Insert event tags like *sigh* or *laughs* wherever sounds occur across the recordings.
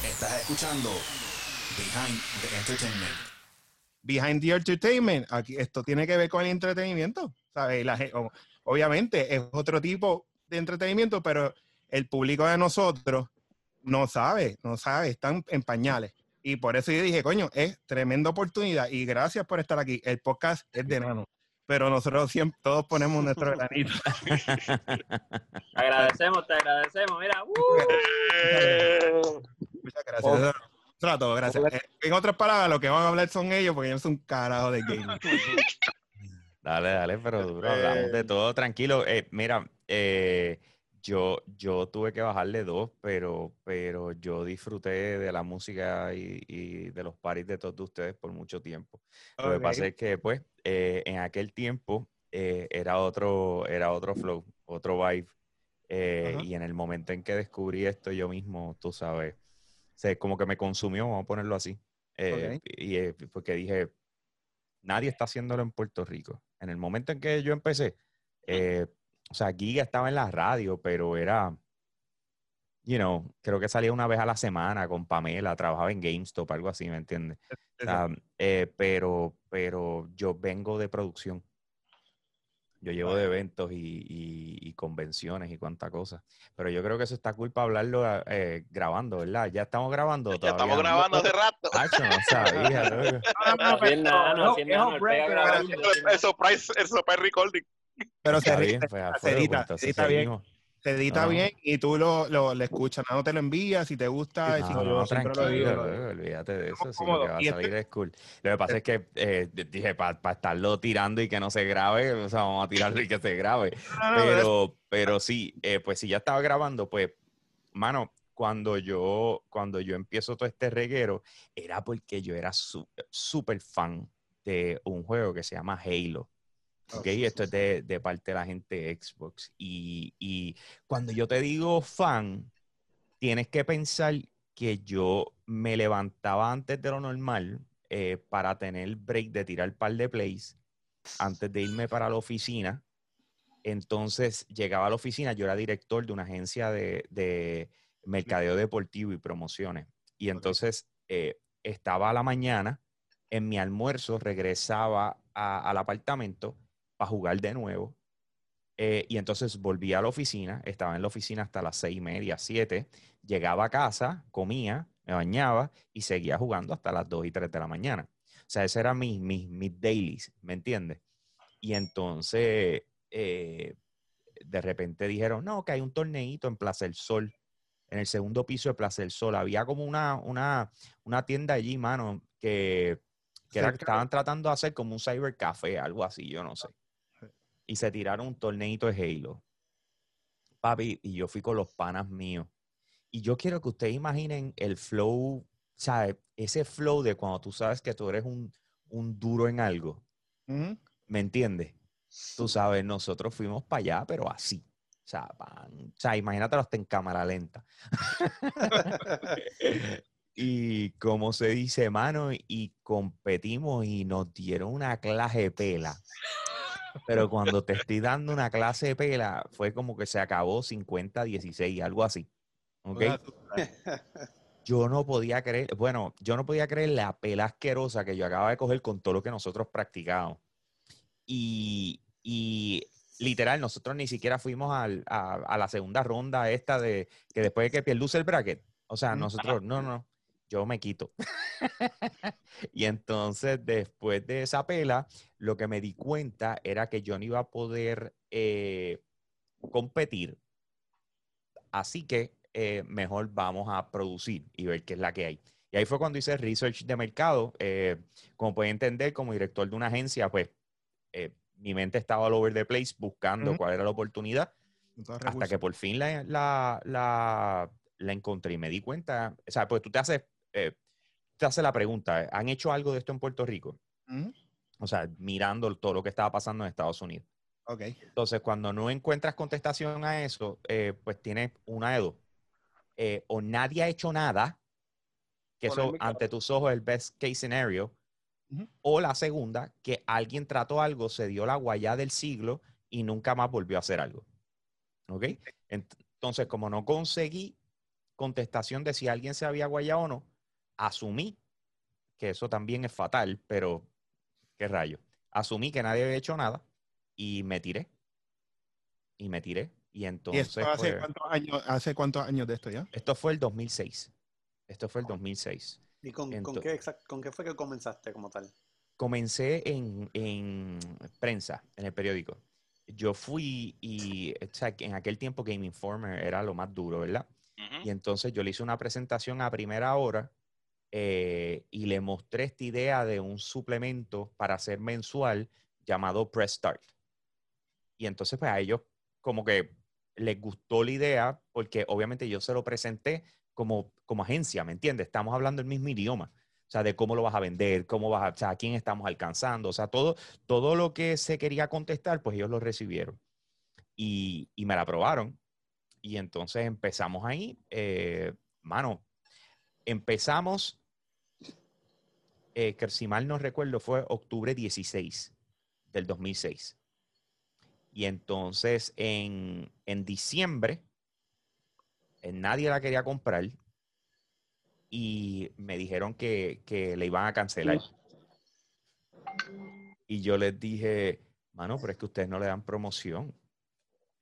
Estás escuchando Behind the Entertainment. Behind the Entertainment, aquí, esto tiene que ver con el entretenimiento, ¿sabes? La obviamente es otro tipo de entretenimiento, pero el público de nosotros no sabe, no sabe, están en pañales. Y por eso yo dije, coño, es tremenda oportunidad y gracias por estar aquí. El podcast es de nano, pero nosotros siempre todos ponemos nuestro granito. Te *laughs* agradecemos, te agradecemos. Mira, *laughs* ¡uh! Muchas gracias. Eso- eso era todo, gracias. Eh, En otras palabras, lo que van a hablar son ellos porque ellos son un carajo de gaming. *laughs* Dale, dale, pero duro, hablamos de Eh. todo, tranquilo. Eh, mira, eh, yo, yo tuve que bajarle dos, pero, pero yo disfruté de la música y, y de los paris de todos ustedes por mucho tiempo. Lo que pasa es que, pues, eh, en aquel tiempo eh, era otro, era otro flow, otro vibe. eh, y en el momento en que descubrí esto yo mismo, tú sabes, se, como que me consumió, vamos a ponerlo así. Eh, y, eh, porque dije, nadie está haciéndolo en Puerto Rico. En el momento en que yo empecé, eh, o sea, Giga estaba en la radio, pero era, you know, creo que salía una vez a la semana con Pamela, trabajaba en GameStop, algo así, ¿me entiendes? O sea, eh, pero, pero yo vengo de producción. Yo llevo de eventos y, y- y convenciones y cuánta cosa. Pero yo creo que eso está cool para hablarlo eh, grabando, ¿verdad? Ya estamos grabando. *laughs* Ya estamos todavía no? grabando hace rato. Hacho, no sabía, es nano. El surprise, recording. Pero se, bien, se- pues, se edita, se edita bien. Se edita No. bien y tú lo, lo, lo escuchas, no te lo envías si te gusta. y si No, no, siempre lo tranquilo, digo. olvídate de eso. Si lo que va a Y este- salir es cool. Lo que pasa es que eh, dije, para estarlo tirando y que no se grabe, o sea, vamos a tirarlo y que se grabe. *laughs* No, no, pero Pero, sí, eh, pues si ya estaba grabando, pues, mano, cuando yo, cuando yo empiezo todo este reguero, era porque yo era su- súper fan de un juego que se llama Halo. ¿Ok? Esto es de, de parte de la gente de Xbox. Y, y cuando yo te digo fan, tienes que pensar que yo me levantaba antes de lo normal eh, para tener break de tirar par de plays antes de irme para la oficina. Entonces llegaba a la oficina, yo era director de una agencia de, de mercadeo deportivo y promociones. Y entonces eh, estaba a la mañana, en mi almuerzo regresaba a- al apartamento para jugar de nuevo. Eh, y entonces volví a la oficina, estaba en la oficina hasta las seis y media, siete. Llegaba a casa, comía, me bañaba y seguía jugando hasta las dos y tres de la mañana. O sea, ese era mis, mis, mis dailies, ¿me entiendes? Y entonces, eh, de repente dijeron, no, que hay un torneito en Plaza del Sol, en el segundo piso de Plaza del Sol. Había como una, una, una tienda allí, mano, que, que era- estaban tratando de hacer como un cybercafé, algo así, yo no sé. Y se tiraron un torneito de Halo. Papi, y yo fui con los panas míos. Y yo quiero que ustedes imaginen el flow, ¿sabes? Ese flow de cuando tú sabes que tú eres un, un duro en algo. ¿Me entiendes? Tú sabes, nosotros fuimos para allá, pero así. O sea, o sea, imagínatelo hasta en cámara lenta. *laughs* y como se dice, mano, y competimos y nos dieron una clase de pela. Pero cuando te estoy dando una clase de pela, fue como que se acabó 50-16, algo así. ¿Ok? Yo no podía creer, bueno, yo no podía creer la pela asquerosa que yo acababa de coger con todo lo que nosotros practicábamos. Y, y literal, nosotros ni siquiera fuimos al- a, a la segunda ronda esta de que después de que pierdes el bracket. O sea, nosotros, no, no, yo me quito. *laughs* y entonces, después de esa pela, lo que me di cuenta era que yo no iba a poder eh, competir. Así que eh, mejor vamos a producir y ver qué es la que hay. Y ahí fue cuando hice research de mercado. eh, como pueden entender, como director de una agencia, pues mi mente estaba all over the place buscando cuál era la oportunidad Entonces, hasta que por fin la, la, la- la encontré y me di cuenta. O sea, pues tú te haces, eh, te haces la pregunta, ¿han hecho algo de esto en Puerto Rico? Ujú. O sea, mirando todo lo que estaba pasando en Estados Unidos. Ok. Entonces, cuando no encuentras contestación a eso, eh, pues tienes una de dos. Eh, o nadie ha hecho nada, que eso ante tus ojos es el best case scenario. O la segunda, que alguien trató algo, se dio la guayá del siglo y nunca más volvió a hacer algo. ¿Ok? Ent- Entonces, como no conseguí contestación de si alguien se había guayado o no, asumí que eso también es fatal, pero qué rayo. Asumí que nadie había hecho nada y me tiré. Y me tiré. Y ¿Y entonces. esto hace, pues, cuántos años, hace cuántos años de esto ya? esto fue el 2006. Esto fue el 2006. ¿Y con, con qué, exact- con qué fue que comenzaste como tal? Comencé en, en prensa, en el periódico. Yo fui y, o sea, que en aquel tiempo Game Informer era lo más duro, ¿verdad? Y entonces yo le hice una presentación a primera hora eh, y le mostré esta idea de un suplemento para hacer mensual llamado Press Start. Y entonces pues a ellos como que les gustó la idea porque obviamente yo se lo presenté como, como agencia, ¿me entiendes? Estamos hablando el mismo idioma. O sea, de cómo lo vas a vender, cómo vas a, o sea, a quién estamos alcanzando. O sea, todo, todo lo que se quería contestar, pues ellos lo recibieron. Y, y me la aprobaron. Y entonces empezamos ahí. eh, mano, empezamos, eh, que si mal no recuerdo, fue octubre 16 del 2006. Y entonces en, en diciembre, eh, nadie la quería comprar y me dijeron que, que le iban a cancelar. Y yo les dije, mano, pero es que ustedes no le dan promoción.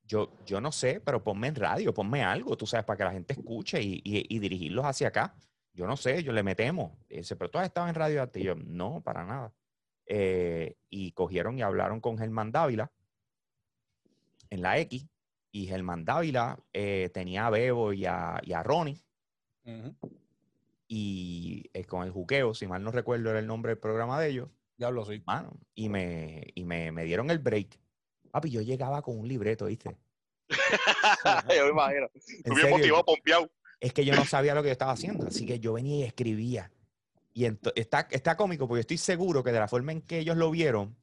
Yo, yo no sé, pero ponme en radio, ponme algo, tú sabes, para que la gente escuche y, y- y dirigirlos hacia acá. Yo no sé, yo le metemos. Y dice, pero tú has estado en radio. Y yo, no, para nada. Eh, y cogieron y hablaron con Germán Dávila en la X. Y Germán Dávila eh, tenía a Bebo y a, y a Ronnie. Y eh, con el juqueo, si mal no recuerdo era el nombre del programa de ellos, Diablo, sí. mano, y me, y me, me dieron el break. Papi, yo llegaba con un libreto, ¿viste? *laughs* Yo me imagino. Serio, motivado, pompeado. Es que yo no sabía lo que yo estaba haciendo, así que yo venía y escribía. Y está, está cómico porque estoy seguro que de la forma en que ellos lo vieron,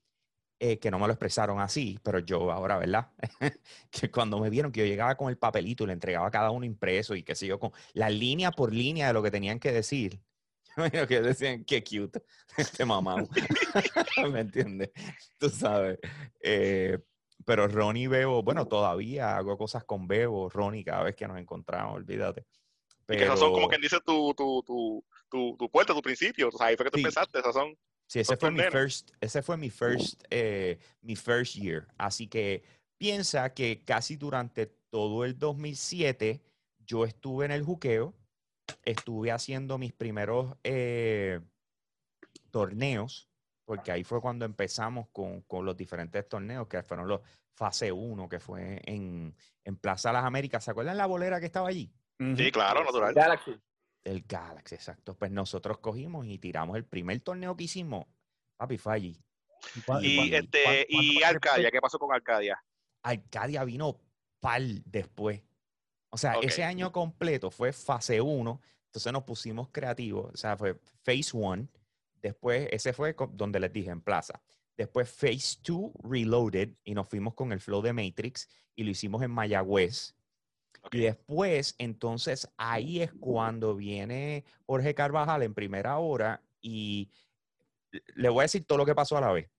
eh, que no me lo expresaron así, pero yo ahora, ¿verdad? *laughs* que cuando me vieron que yo llegaba con el papelito y le entregaba a cada uno impreso y qué sé yo, con la línea por línea de lo que tenían que decir. *laughs* Que decían, qué cute, *laughs* este mamá. ¿Me entiendes? Tú sabes. Eh, pero Ronnie Bebo, bueno, todavía hago cosas con Bebo, Ronnie, cada vez que nos encontramos, olvídate. Y que esas son como Pero- quien dice tu, tu, tu, tu, tu puerta, tu principio. O sea, ahí fue que tú Sí. empezaste. Esas son. Sí, ese fue mi first, ese fue mi first, eh, mi first year. Así que piensa que casi durante todo el 2007 yo estuve en el juqueo, estuve haciendo mis primeros eh, torneos, porque ahí fue cuando empezamos con, con los diferentes torneos, que fueron los fase 1, que fue en, en Plaza Las Américas. ¿Se acuerdan la bolera que estaba allí? Sí, claro, natural. Galaxy. El Galaxy, exacto. Pues nosotros cogimos y tiramos el primer torneo que hicimos. Papi, fue allí. Y, cuán- este, y Arcadia, ¿qué pasó con Arcadia? Arcadia vino pal después. O sea, ese año completo fue fase 1, entonces nos pusimos creativos, o sea, fue phase 1, después ese fue donde les dije en plaza. Después phase 2 reloaded y nos fuimos con el flow de Matrix y lo hicimos en Mayagüez. Y después, entonces, ahí es cuando viene Jorge Carvajal en primera hora y le voy a decir todo lo que pasó a la vez.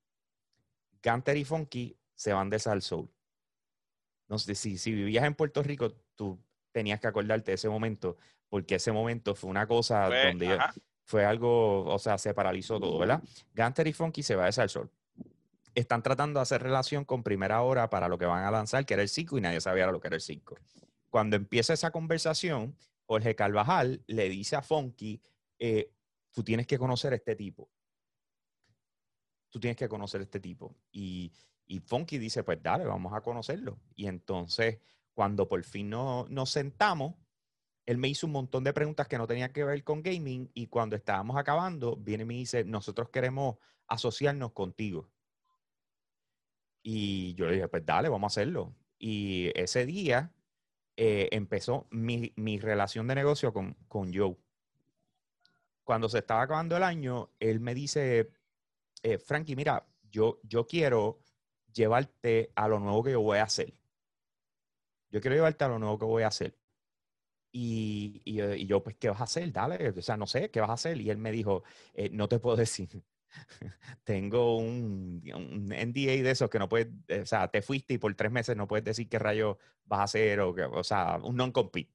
Gunter y Funky se van de Sal Soul. No sé, si, si vivías en Puerto Rico, tú tenías que acordarte de ese momento, porque ese momento fue una cosa donde ajá. fue algo, o sea, se paralizó todo, ¿verdad? Gunter y Funky se va de Sal Soul. Están tratando de hacer relación con primera hora para lo que van a lanzar, que era el 5, y nadie sabía lo que era el 5. Cuando empieza esa conversación, Jorge Carvajal le dice a Funky, eh, tú tienes que conocer a este tipo. Tú tienes que conocer a este tipo. Y, y Funky dice, pues dale, vamos a conocerlo. Y entonces, cuando por fin no, nos sentamos, él me hizo un montón de preguntas que no tenían que ver con gaming y cuando estábamos acabando, viene y me dice, nosotros queremos asociarnos contigo. Y yo le dije, pues dale, vamos a hacerlo. Y ese día eh, empezó mi, mi relación de negocio con, con Joe. Cuando se estaba acabando el año, él me dice, eh, Frankie, mira, yo, yo quiero llevarte a lo nuevo que yo voy a hacer. Yo quiero llevarte a lo nuevo que voy a hacer. Y, y, y yo, pues, ¿qué vas a hacer? Dale, o sea, no sé, ¿qué vas a hacer? Y él me dijo, "Eh, no te puedo *laughs* decir. *laughs* Tengo un, un NDA de esos que no puedes, eh, o sea, te fuiste y por tres meses no puedes decir qué rayo vas a hacer o, que, o sea, un non-compete.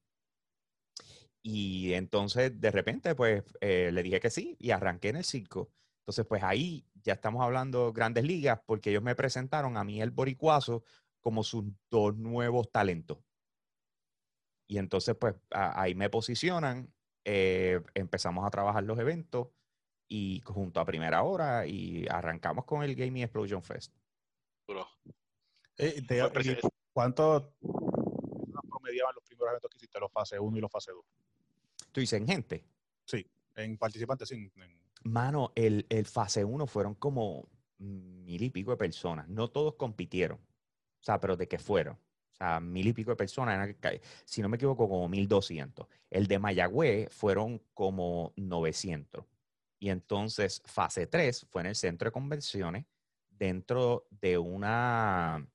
Y entonces, de repente, pues eh, le dije que sí y arranqué en el circo. Entonces, pues ahí ya estamos hablando grandes ligas porque ellos me presentaron a mí el boricuazo como sus dos nuevos talentos. Y entonces, pues ahí me posicionan, eh, empezamos a trabajar los eventos y junto a primera hora y arrancamos con el Gaming Explosion Fest. Duro. Eh, te- ¿Cuántos personas promediaban los primeros eventos que hiciste, los fase 1 y los fase 2? Tú dices, en gente. Sí, en participantes, sí. en- Mano, el, el fase 1 fueron como mil y pico de personas. No todos compitieron. O sea, pero de que fueron. O sea, mil y pico de personas. si no me equivoco, como 1200. El de Mayagüez fueron como 900. Y entonces, fase 3 fue en el centro de convenciones dentro de una.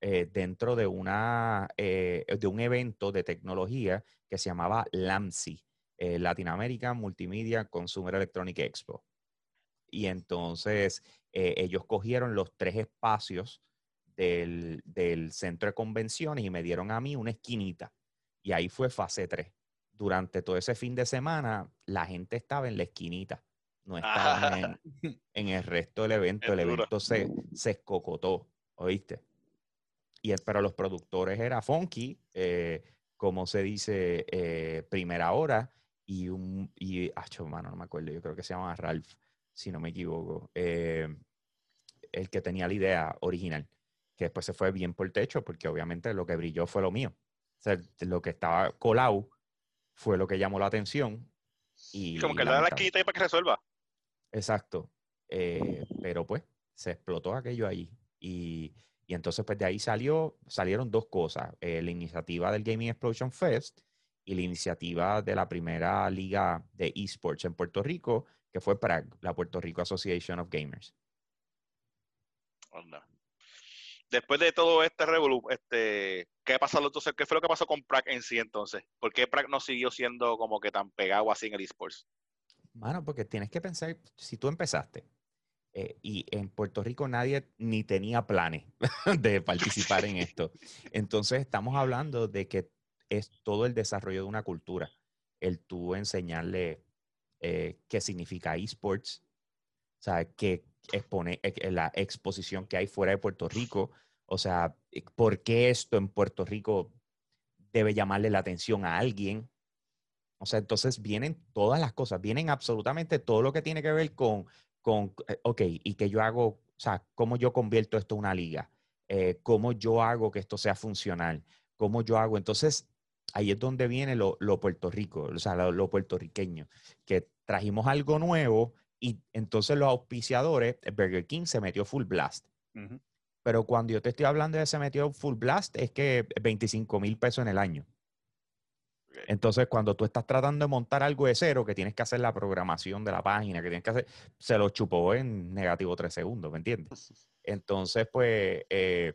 eh, dentro de una eh, de un evento de tecnología que se llamaba LAMSI, eh, Latin American Multimedia Consumer Electronic Expo. Y entonces eh, ellos cogieron los tres espacios del, del centro de convenciones y me dieron a mí una esquinita. Y ahí fue fase 3. Durante todo ese fin de semana, la gente estaba en la esquinita. No estaban en, *laughs* en el resto del evento. El duro. evento se, se escocotó, ¿oíste? Y el- pero los productores era Funky, eh, como se dice, eh, primera hora, y un, y, acho, mano, no me acuerdo, yo creo que se llama Ralph, si no me equivoco, eh, el que tenía la idea original, que después se fue bien por el techo, porque obviamente lo que brilló fue lo mío. O sea, lo que estaba colado fue lo que llamó la atención. Y, Como que le da la esquinita ahí para que resuelva. Exacto. Eh, pero pues se explotó aquello ahí. Y, y entonces pues de ahí salió, salieron dos cosas. eh, la iniciativa del Gaming Explosion Fest y la iniciativa de la primera liga de esports en Puerto Rico, que fue para la Puerto Rico Association of Gamers. Onda. Después de todo este revolú, este, ¿qué pasó entonces? ¿Qué fue lo que pasó con Prague en sí entonces? ¿Por qué Prague no siguió siendo como que tan pegado así en el esports? Mano, porque tienes que pensar, si tú empezaste eh, y en Puerto Rico nadie ni tenía planes *laughs* de participar en esto, entonces estamos hablando de que es todo el desarrollo de una cultura, el tú enseñarle eh, qué significa esports, o sea, que expone eh, la exposición que hay fuera de Puerto Rico, o sea, eh, por qué esto en Puerto Rico debe llamarle la atención a alguien. O sea, entonces vienen todas las cosas, vienen absolutamente todo lo que tiene que ver con, con eh, ok, y que yo hago, o sea, cómo yo convierto esto en una liga, eh, cómo yo hago que esto sea funcional, cómo yo hago. Entonces, ahí es donde viene lo, lo Puerto Rico, o sea, lo, puertorriqueño, que trajimos algo nuevo y entonces los auspiciadores, eh, Burger King se metió full blast. Ujú. Pero cuando yo te estoy hablando de se metió full blast, es que 25 mil pesos en el año. Entonces, cuando tú estás tratando de montar algo de cero, que tienes que hacer la programación de la página, que tienes que hacer, se lo chupó en negativo tres segundos, ¿me entiendes? *laughs* Entonces, pues, eh,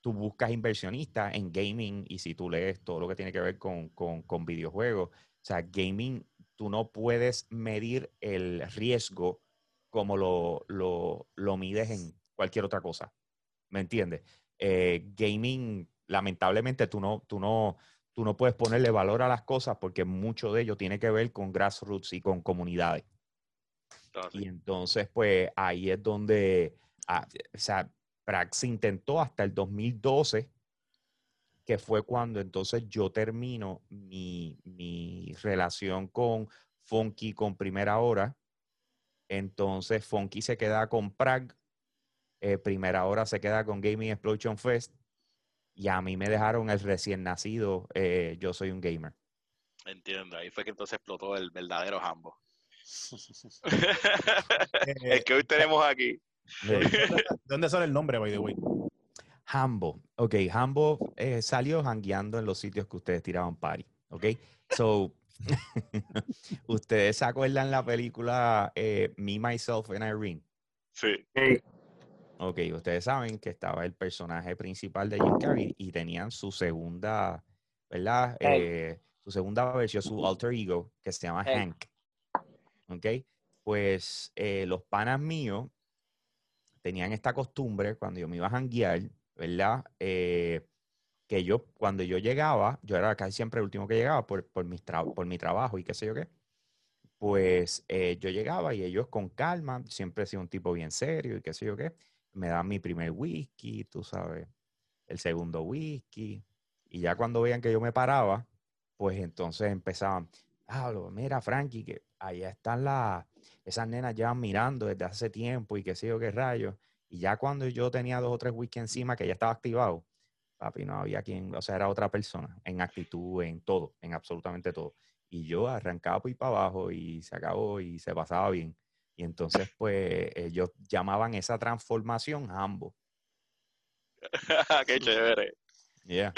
tú buscas inversionistas en gaming y si tú lees todo lo que tiene que ver con, con, con videojuegos, o sea, gaming, tú no puedes medir el riesgo como lo, lo, lo mides en cualquier otra cosa, ¿me entiendes? Eh, gaming, lamentablemente, tú no, tú no, tú no puedes ponerle valor a las cosas porque mucho de ello tiene que ver con grassroots y con comunidades. Entonces, Y entonces, pues ahí es donde, ah, o sea, se intentó hasta el 2012, que fue cuando entonces yo termino mi, mi relación con Funky con Primera Hora. Entonces, Funky se queda con Prague, eh, Primera Hora se queda con Gaming Explosion Fest, y a mí me dejaron el recién nacido, eh, yo soy un gamer. entiendo, ahí fue que entonces explotó el verdadero Hambo. *laughs* Eh, el que hoy tenemos aquí. ¿De dónde sale el nombre, by the way? Hambo. Ok, Hambo eh, salió jangueando en los sitios que ustedes tiraban party. Ok, so, *laughs* ustedes se acuerdan la película eh, Me, Myself and Irene. Sí. Ok, ustedes saben que estaba el personaje principal de Jim Carrey y tenían su segunda, ¿verdad? Hey. Eh, su segunda versión, su alter ego, que se llama Hey. Hank. Ok, pues eh, los panas míos tenían esta costumbre cuando yo me iba a janguear, ¿verdad? Eh, que yo, cuando yo llegaba, yo era casi siempre el último que llegaba por, por, mis por mi trabajo y qué sé yo qué, pues eh, yo llegaba y ellos con calma, siempre he sido un tipo bien serio y qué sé yo qué, me daban mi primer whisky, tú sabes, el segundo whisky, y ya cuando veían que yo me paraba, pues entonces empezaban, ah, mira Frankie, que allá están las, esas nenas llevan mirando desde hace tiempo y qué sé yo qué rayos, y ya cuando yo tenía dos o tres whisky encima que ya estaba activado, papi, no había quien, o sea, era otra persona, en actitud, en todo, en absolutamente todo. Y yo arrancaba por ir para abajo y se acabó y se pasaba bien. Y entonces, pues, ellos llamaban esa transformación ambos. *laughs* Qué chévere. Yeah.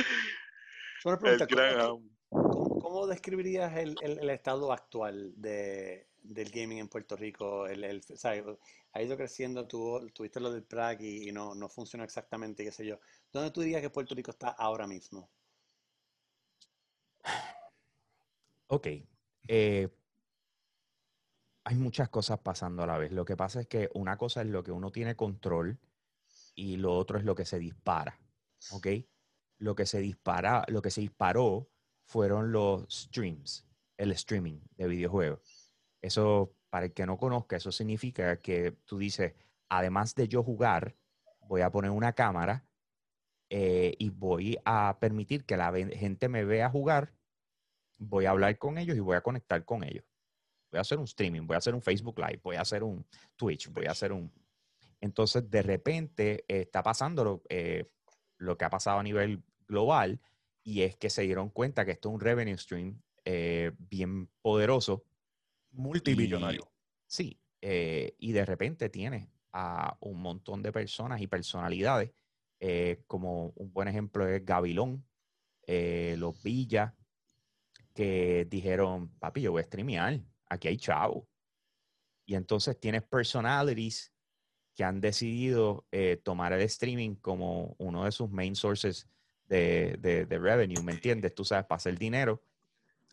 Una El pregunta, gran ¿cómo, Ham. cómo- cómo describirías el, el- el estado actual de, del gaming en Puerto Rico? El, el- ¿sabes? Ha ido creciendo, tuvo, tuviste lo del Prague y, y no, no funcionó exactamente, qué sé yo. ¿Dónde tú dirías que Puerto Rico está ahora mismo? Ok. eh, hay muchas cosas pasando a la vez. Lo que pasa es que una cosa es lo que uno tiene control y lo otro es lo que se dispara. ¿Ok? Lo que se disparó fueron los streams, el streaming de videojuegos. Eso, para el que no conozca, eso significa que tú dices, además de yo jugar, voy a poner una cámara eh, y voy a permitir que la gente me vea jugar voy a hablar con ellos y voy a conectar con ellos. Voy a hacer un streaming, voy a hacer un Facebook Live, voy a hacer un Twitch, voy a hacer un... Entonces, de repente, eh, está pasando lo, eh, lo que ha pasado a nivel global y es que se dieron cuenta que esto es un revenue stream eh, bien poderoso. Multibillonario. Y- sí, y de repente tiene a un montón de personas y personalidades, como un buen ejemplo es Gavilón, eh, los Villas, que dijeron, papi, yo voy a streamear, aquí hay chavo. Y entonces tienes personalities que han decidido eh, tomar el streaming como uno de sus main sources de, de- de revenue, ¿me entiendes? Tú sabes, para hacer dinero.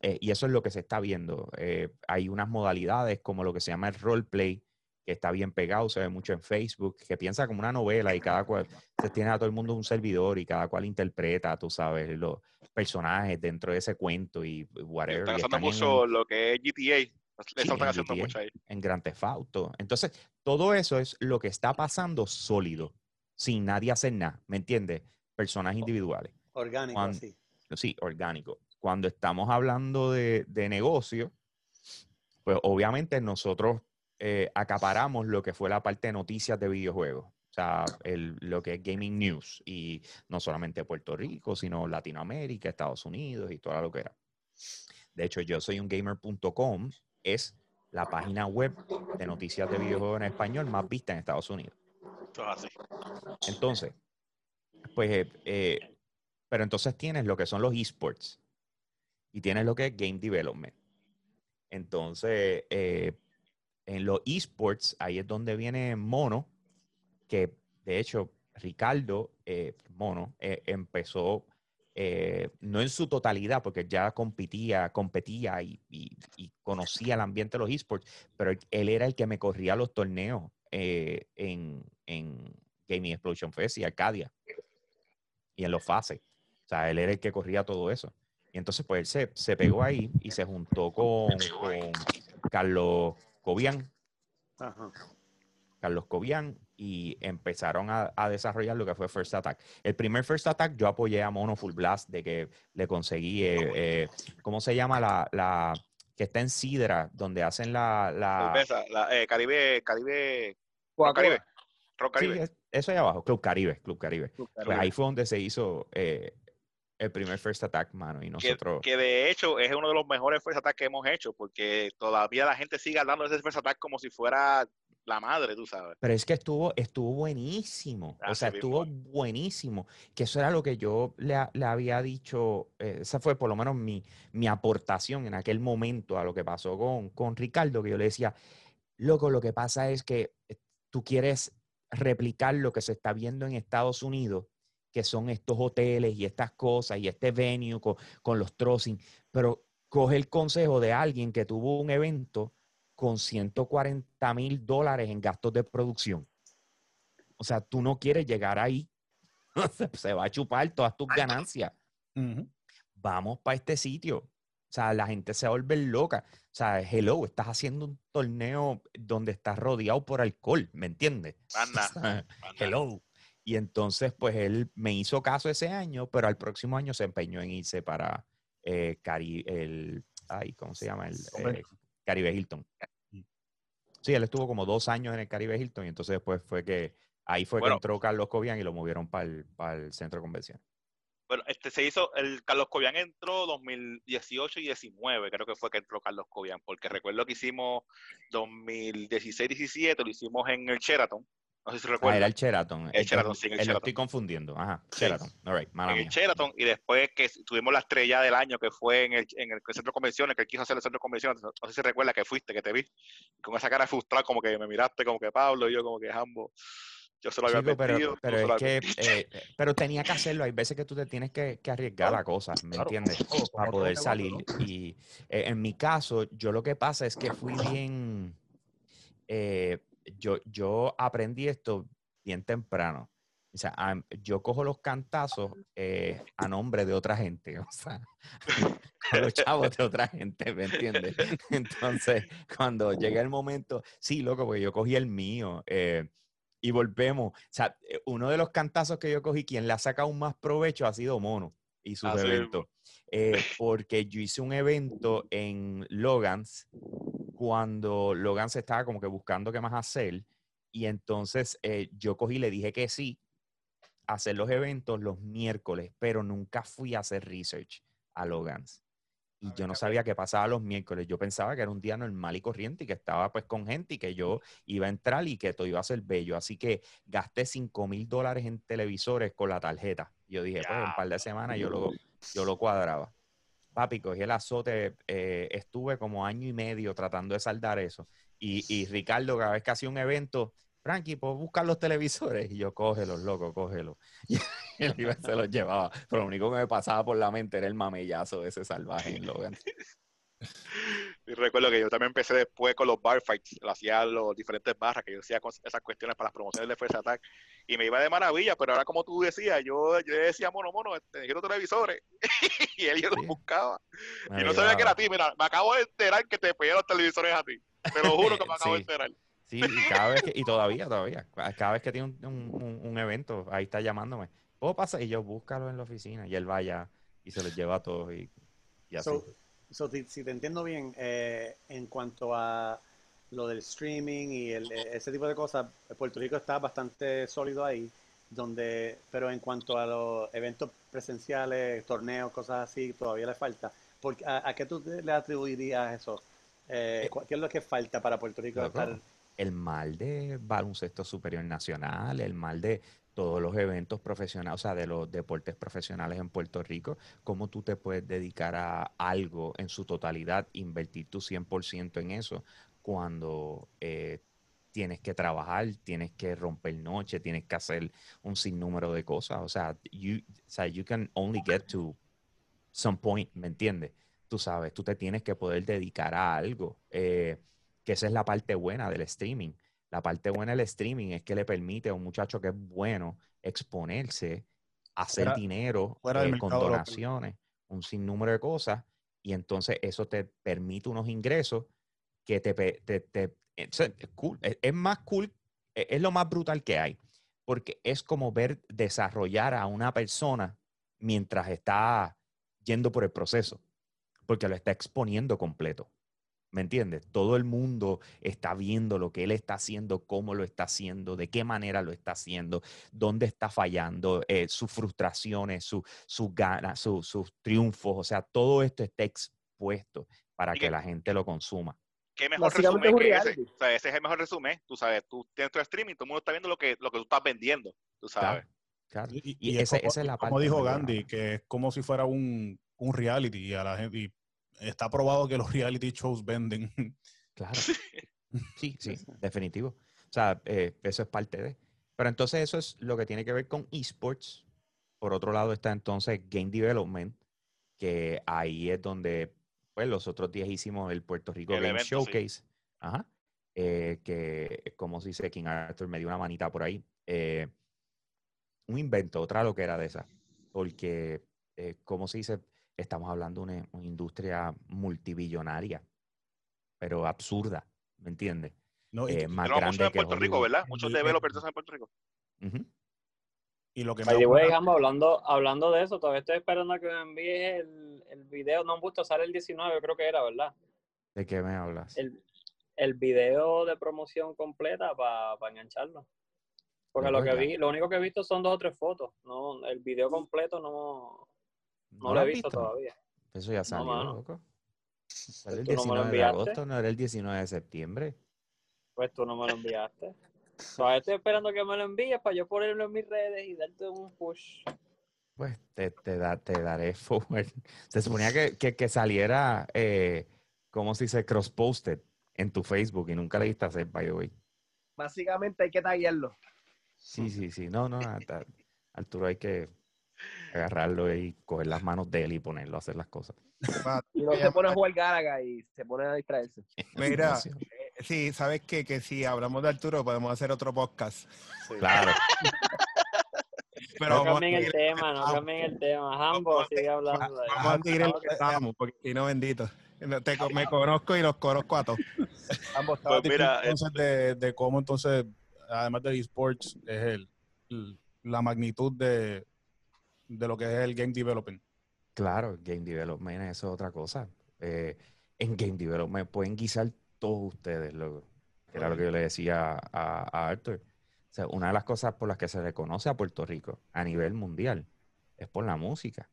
Eh, y eso es lo que se está viendo. Eh, hay unas modalidades como lo que se llama el roleplay, que está bien pegado, se ve mucho en Facebook, que piensa como una novela y cada cual, se tiene a todo el mundo un servidor y cada cual interpreta, tú sabes, los personajes dentro de ese cuento y whatever. Están usando en mucho lo que es GTA. Sí, están en haciendo GTA. mucho ahí. en Grand Theft Auto. Entonces, todo eso es lo que está pasando sólido, sin nadie hacer nada, ¿me entiendes? Personas individuales. Orgánico, Juan- así. Sí, orgánico. Cuando estamos hablando de, de negocio, pues obviamente nosotros eh, acaparamos lo que fue la parte de noticias de videojuegos. O sea, el- lo que es gaming news. Y no solamente Puerto Rico, sino Latinoamérica, Estados Unidos y toda lo que era. De hecho, yo soy un gamer.com, es la página web de noticias de videojuegos en español más vista en Estados Unidos. Así. Entonces, pues, eh, eh, pero entonces tienes lo que son los esports y tienes lo que es game development. Entonces, eh, en los esports, ahí es donde viene Mono, que de hecho Ricardo Mono empezó, eh, no en su totalidad, porque ya competía, competía y, y- y conocía el ambiente de los esports, pero él, era el que me corría los torneos eh, en, en Gaming Explosion Fest y Arcadia y en los fases. O sea, él era el que corría todo eso. Y entonces, pues él se, se pegó ahí y se juntó con, con Carlos Cobian, Ajá. Carlos Cobian, y empezaron a, a desarrollar lo que fue First Attack. El primer First Attack yo apoyé a Mono Full Blast de que le conseguí, eh, eh, ¿cómo se llama la, la que está en Sidra, donde hacen la... la Cerveza, la, eh, Caribe, Caribe, Rock. Caribe. Rock Sí, Caribe. eso ahí abajo, Club Caribe, Club Caribe. Club Pues ahí fue donde se hizo eh, el primer First Attack, mano, y Que, nosotros... que de hecho es uno de los mejores First Attack que hemos hecho, porque todavía la gente sigue hablando de ese First Attack como si fuera la madre, tú sabes. Pero es que estuvo, estuvo buenísimo. O Así sea, estuvo buenísimo. Que eso era lo que yo le, le había dicho. eh, esa fue por lo menos mi, mi aportación en aquel momento a lo que pasó con, con Ricardo, que yo le decía, loco, lo que pasa es que eh, tú quieres replicar lo que se está viendo en Estados Unidos, que son estos hoteles y estas cosas y este venue con, con los trocing, pero coge el consejo de alguien que tuvo un evento con 140 mil dólares en gastos de producción. O sea, tú no quieres llegar ahí *laughs* se, se va a chupar todas tus ganancias. Vamos para este sitio. O sea, la gente se va a volver loca. O sea, hello, estás haciendo un torneo donde estás rodeado por alcohol, ¿me entiendes? *laughs* Nada. hello. Y entonces, pues él me hizo caso ese año, pero al próximo año se empeñó en irse para eh, Cari- el, ay, ¿cómo se llama? El eh, Caribe Hilton. Sí, él estuvo como dos años en el Caribe Hilton y entonces después fue que, ahí fue Bueno. que entró Carlos Cobian y lo movieron para el, para el centro de convención. Bueno, este se hizo, el Carlos Cobian entró 2018 y 19, creo que fue que entró Carlos Cobian, porque recuerdo que hicimos 2016-17, lo hicimos en el Sheraton, no sé si Ah, recuerdan, era el Sheraton. El Sheraton, sí, el eh, Lo Sheraton. estoy confundiendo. Ajá, Sí. Sheraton. All right, mala en el. Sheraton, y después que tuvimos la estrella del año, que fue en el, en el centro de convenciones, que él quiso hacer el centro de convenciones, no sé si recuerda que fuiste, que te vi, con esa cara frustrada, como que me miraste, como que Pablo, y yo como que Jambo, yo se lo había Chico, pero, pero lo es que, eh, pero tenía que hacerlo. Hay veces que tú te tienes que, que arriesgar Claro, a cosas, ¿me claro, entiendes? Para poder salir. ¿no? Y eh, en mi caso, yo lo que pasa es que fui bien, eh, yo, yo aprendí esto bien temprano. O sea, yo cojo los cantazos eh, a nombre de otra gente, *laughs* o sea, *laughs* los chavos de otra gente, ¿me entiendes? *laughs* Entonces, cuando llega el momento, sí, loco, porque yo cogí el mío eh, y volvemos. O sea, eh, uno de los cantazos que yo cogí, quien le ha sacado más provecho ha sido Mono y sus Así mismo. eventos. Eh, porque yo hice un evento en Logans cuando Logans estaba como que buscando qué más hacer. Y entonces eh, yo cogí y le dije que sí hacer los eventos los miércoles, pero nunca fui a hacer research a Logans. Y yo no sabía qué pasaba los miércoles. Yo pensaba que era un día normal y corriente y que estaba pues con gente y que yo iba a entrar y que todo iba a ser bello. Así que gasté 5 mil dólares en televisores con la tarjeta. Yo dije, pues en un par de semanas yo lo, yo lo cuadraba. Papi, cogí el azote, eh, estuve como año y medio tratando de saldar eso. Y, Ricardo, cada vez que hacía un evento, Frankie, ¿puedo buscar los televisores? Y yo, cógelos, loco, cógelos. *laughs* Y él iba se los llevaba. Pero lo único que me pasaba por la mente era el mamellazo de ese salvaje en Logan. Y recuerdo que yo también empecé después con los bar fights, lo hacía los diferentes barras, que yo hacía con esas cuestiones para las promociones de First Attack, y me iba de maravilla, pero ahora como tú decías, yo, yo decía, mono, mono, este, quiero televisores, *laughs* y él yo los Sí. buscaba, Me y no sabía que era a ti, mira, me acabo de enterar que te pedí los televisores a ti, te lo juro que me acabo de Sí. enterar. Sí, y cada vez que, y todavía, todavía, ca- cada vez que tiene un, un- un- evento, ahí está llamándome. ¿Puedo pasar? Y yo, búscalo en la oficina. Y él va allá y se los lleva a todos y, y así. So, so, si, si te entiendo bien, eh, en cuanto a lo del streaming y el- e- ese tipo de cosas, Puerto Rico está bastante sólido ahí, donde, pero en cuanto a los eventos presenciales, torneos, cosas así, todavía le falta. Porque, ¿a, a qué tú le atribuirías eso? Eh, Eh, ¿Qué es lo que falta para Puerto Rico estar? el mal de baloncesto superior nacional, el mal de todos los eventos profesionales, o sea, de los deportes profesionales en Puerto Rico, cómo tú te puedes dedicar a algo en su totalidad, invertir tu 100% en eso, cuando eh, tienes que trabajar, tienes que romper noche, tienes que hacer un sinnúmero de cosas. O sea, you, o sea, you can only get to some point, ¿me entiendes? Tú sabes, tú te tienes que poder dedicar a algo. eh, que esa es la parte buena del streaming. La parte buena del streaming es que le permite a un muchacho que es bueno exponerse, hacer Fuera- dinero fuera eh, con local. donaciones, un sinnúmero de cosas, y entonces eso te permite unos ingresos que te... te- te- eh, es cool, es, es más cool, es, es lo más brutal que hay, porque es como ver desarrollar a una persona mientras está yendo por el proceso, porque lo está exponiendo completo. ¿Me entiendes? Todo el mundo está viendo lo que él está haciendo, cómo lo está haciendo, de qué manera lo está haciendo, dónde está fallando, eh, sus frustraciones, su- sus ganas, su- sus triunfos. O sea, todo esto está expuesto para Y que que- la gente lo consuma. ¿Qué mejor resumen que ese? O sea, ese es el mejor resumen, tú sabes, tú tienes tu streaming, todo el mundo está viendo lo que, lo que tú estás vendiendo, tú sabes. Claro. Y, Y y es ese- como, esa es la y como parte dijo. Gandhi, que es como si fuera un, un reality y a la gente y está probado que los reality shows venden. Claro. Sí, sí, definitivo. O sea, eh, eso es parte de. Pero entonces eso es lo que tiene que ver con esports. Por otro lado está entonces Game Development, que ahí es donde, pues los otros días hicimos el Puerto Rico El Game evento, sí. Showcase. Ajá. Eh, que, como se dice, King Arthur me dio una manita por ahí. Eh, un invento, otra loquera de esa. Porque, eh, como se dice, estamos hablando de una, una industria multibillonaria, pero absurda, ¿me entiendes? No, Eh, más grande en que Puerto Rico. ¿verdad? Muchos developers en Puerto Rico. Y lo que me Gambo, hablando, hablando de eso, todavía estoy esperando a que me envíes el, el video. No han visto, sale el 19, creo que era, ¿verdad? ¿De qué me hablas? El, el video de promoción completa para engancharlo. Porque De lo que vi, lo único que he visto son dos o tres fotos. No, el video completo no, no, lo lo he visto, todavía. Eso ya salió, loco. El Tú no me lo 19 de agosto, no era el 19 de septiembre. Pues tú no me lo enviaste. Todavía estoy esperando que me lo envíes para yo ponerlo en mis redes y darte un push. Pues te, te, da- te daré *laughs* forward. Se suponía que, que, que saliera, eh, ¿cómo se dice? Cross-posted en tu Facebook y nunca le diste a hacer, by the way. Básicamente hay que taguearlo. Sí, sí, sí. No, no, a- a- Arturo hay que agarrarlo y coger las manos de él y ponerlo a hacer las cosas. Y no se pone a jugar Garaga y se pone a distraerse. *laughs* Mira, eh, sí, ¿sabes qué? Que si hablamos de Arturo podemos hacer otro podcast. Claro. *laughs* Pero No cambien el tema, no cambien el tema. Hambo, sigue hablando de Vamos a seguir en lo que estamos, porque si no, bendito. Te me conozco y los conozco a todos. *laughs* Ambos Pues mira, entonces de, de cómo entonces, además de esports, es el, el- la magnitud de, de lo que es el game development. Claro, game development, eso es otra cosa. Eh, en game development pueden guisar todos ustedes, loco. Era lo que yo le decía a, a Arthur. O sea, una de las cosas por las que se reconoce a Puerto Rico a nivel mundial es por la música.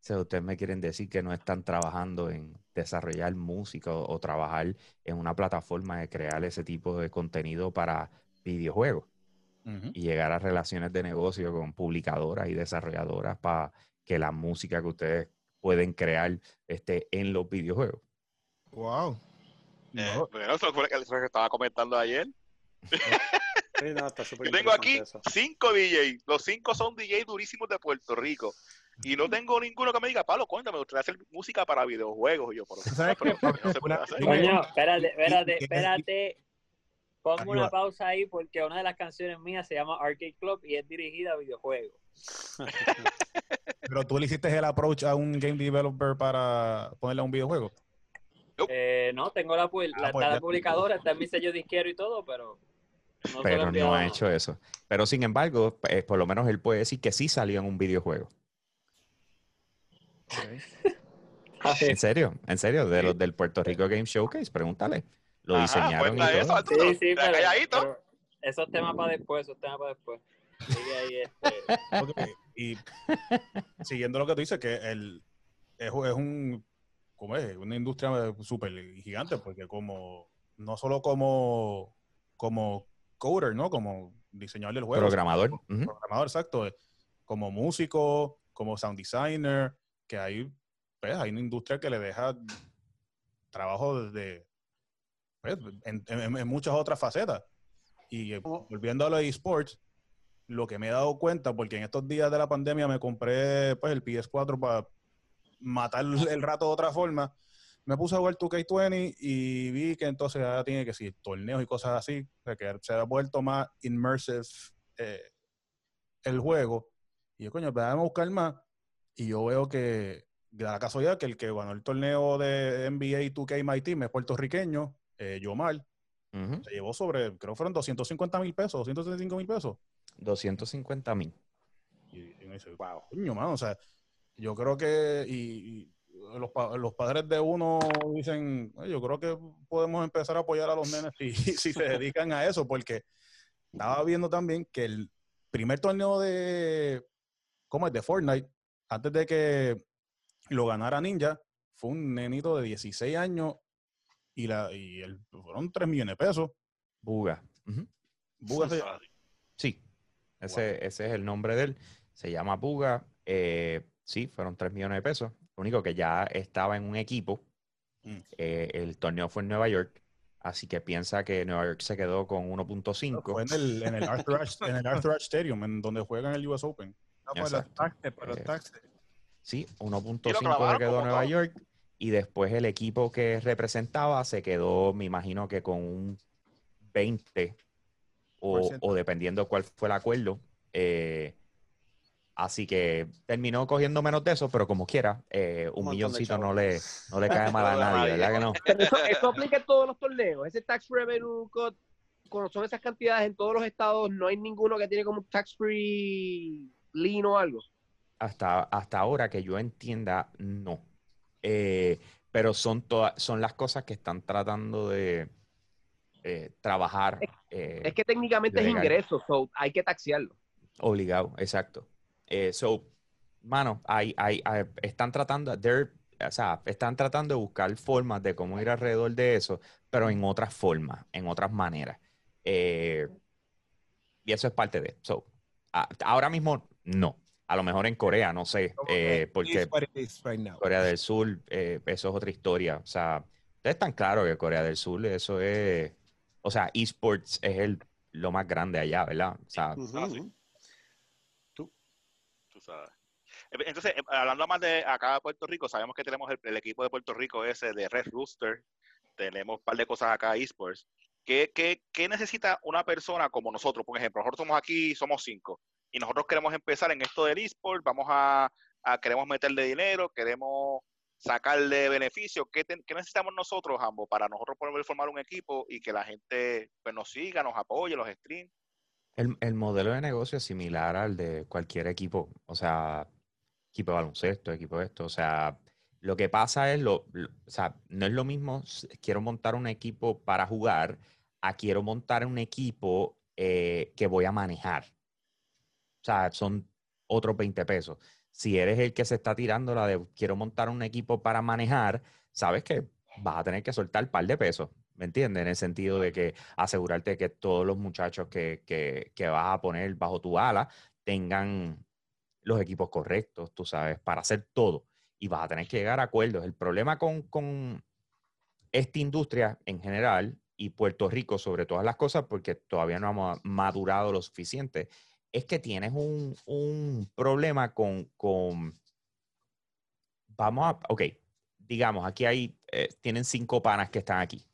O sea, ustedes me quieren decir que no están trabajando en desarrollar música o trabajar en una plataforma de crear ese tipo de contenido para videojuegos Y llegar a relaciones de negocio con publicadoras y desarrolladoras para que la música que ustedes pueden crear esté en los videojuegos. Wow. Eh, No, bueno, eso fue lo que estaba comentando ayer. *laughs* Sí, no, está súper Yo tengo aquí eso. cinco DJs. Los cinco son DJs durísimos de Puerto Rico. Y no tengo ninguno que me diga, Pablo, cuéntame, me gustaría hacer música para videojuegos. Y yo, pero, ¿Sabes pero, qué? no se puede Una- hacer. Coño, espérate, espérate, y- espérate. Aquí una va. pausa ahí porque una de las canciones mías se llama Arcade Club y es dirigida a videojuegos. *laughs* Pero tú le hiciste el approach a un game developer para ponerle a un videojuego. Eh, no, tengo la, pu- la, Ah, pues está la publicadora, está en mi sello disquero y todo, pero no pero no ha hecho eso. Pero sin embargo, eh, por lo menos él puede decir que sí salió en un videojuego. En serio, en serio, de los del Puerto Rico Game Showcase, pregúntale. Lo Ajá, diseñaron y eso, todo. Arturo. Sí, sí, pero, calladito. pero eso es tema para después, eso es tema para después. Sigue ahí, este, *laughs* Y siguiendo lo que tú dices, que el, es, es un, ¿cómo es? Una industria súper gigante, porque como, no solo como, como coder, ¿no? Como diseñador del juego. Programador. Programador, exacto. Como músico, como sound designer, que hay, pues, hay una industria que le deja trabajo desde, pues, en, en- en muchas otras facetas. Y eh, ¿Cómo? volviendo a los esports, lo que me he dado cuenta, porque en estos días de la pandemia me compré pues, el PS4 para matar *laughs* el rato de otra forma, me puse a jugar 2K20 y vi que entonces ahora tiene que ser torneos y cosas así, o sea, que se ha vuelto más immersive eh, el juego. Y yo, coño, pues, déjame buscar más. Y yo veo que, de la casualidad, que el que ganó el torneo de NBA 2K My Team es puertorriqueño, eh, Yomar, se llevó sobre, creo que fueron 250 mil pesos, 275 mil pesos. 250 mil. Y, y uno dice, Wow. coño, mano, o sea, yo creo que y, y los, los padres de uno dicen, "Oye, yo creo que podemos empezar a apoyar a los nenes si, *laughs* si se dedican a eso, porque estaba viendo también que el primer torneo de, ¿cómo es? De Fortnite, antes de que lo ganara Ninja, fue un nenito de 16 años y, la, y el, fueron 3 millones de pesos. Buga. Ujú. Buga se- Sí, ese, ese es el nombre de él. Se llama Buga. Eh, sí, fueron 3 millones de pesos. Lo único que ya estaba en un equipo. Mm. Eh, el torneo fue en Nueva York. Así que piensa que Nueva York se quedó con Fue 1.5. en el, en el Arthur Ashe, en el Arthur Ashe Stadium, en donde juegan el US Open. No, por los taxes, por los taxes. Sí, Y lo 1.5 clavaron se quedó Nueva todo. York. Y después el equipo que representaba se quedó, me imagino que con un 20 Por o, dependiendo cuál fue el acuerdo, Eh, así que terminó cogiendo menos de eso, pero como quiera, eh, un milloncito no le, no le cae *laughs* mal a nadie, nadie. ¿verdad que no? Pero eso, eso aplica en todos los torneos. Ese tax revenue cut, cuando son esas cantidades en todos los estados, no hay ninguno que tiene como un tax free lean o algo. Hasta, hasta ahora que yo entienda, no. Eh, pero son, todas son las cosas que están tratando de eh, trabajar eh, Es que técnicamente es ingreso, so hay que taxearlo. obligado, exacto. So, mano, hay, hay, hay- están tratando, o sea, están tratando de buscar formas de cómo ir alrededor de eso, pero en otras formas, en otras maneras. Y eso es parte de. So, a- ahora mismo, no. A lo mejor en Corea, no sé, eh, porque right. Corea del Sur, eh, eso es otra historia. O sea, ustedes están claros que Corea del Sur, eso es, o sea, esports es el, lo más grande allá, ¿verdad? O sea, Ah, sí. tú sabes. Eh, Entonces, eh, hablando más de acá de Puerto Rico, sabemos que tenemos el, el equipo de Puerto Rico ese de Red Rooster, tenemos un par de cosas acá esports. ¿Qué, qué, qué necesita una persona como nosotros? Por ejemplo, nosotros somos aquí, somos cinco, y nosotros queremos empezar en esto del esport, vamos a, a- queremos meterle dinero, queremos sacarle beneficios. ¿Qué, qué necesitamos nosotros, ambos, para nosotros poder formar un equipo y que la gente pues, nos siga, nos apoye, los streams? el, el modelo de negocio es similar al de cualquier equipo, o sea, equipo de baloncesto, equipo de esto, o sea, lo que pasa es, lo, o sea, no es lo mismo, quiero montar un equipo para jugar, a quiero montar un equipo eh, que voy a manejar. Son otros 20 pesos. Si eres el que se está tirando la de quiero montar un equipo para manejar, sabes que vas a tener que soltar un par de pesos, ¿me entiendes? En el sentido de que asegurarte que todos los muchachos que, que, que vas a poner bajo tu ala tengan los equipos correctos, tú sabes, para hacer todo. Y vas a tener que llegar a acuerdos. El problema con, con esta industria en general y Puerto Rico sobre todas las cosas, porque todavía no hemos madurado lo suficiente, es que tienes un, un problema con, con, vamos a, ok, digamos, aquí hay, eh, tienen cinco panas que están aquí.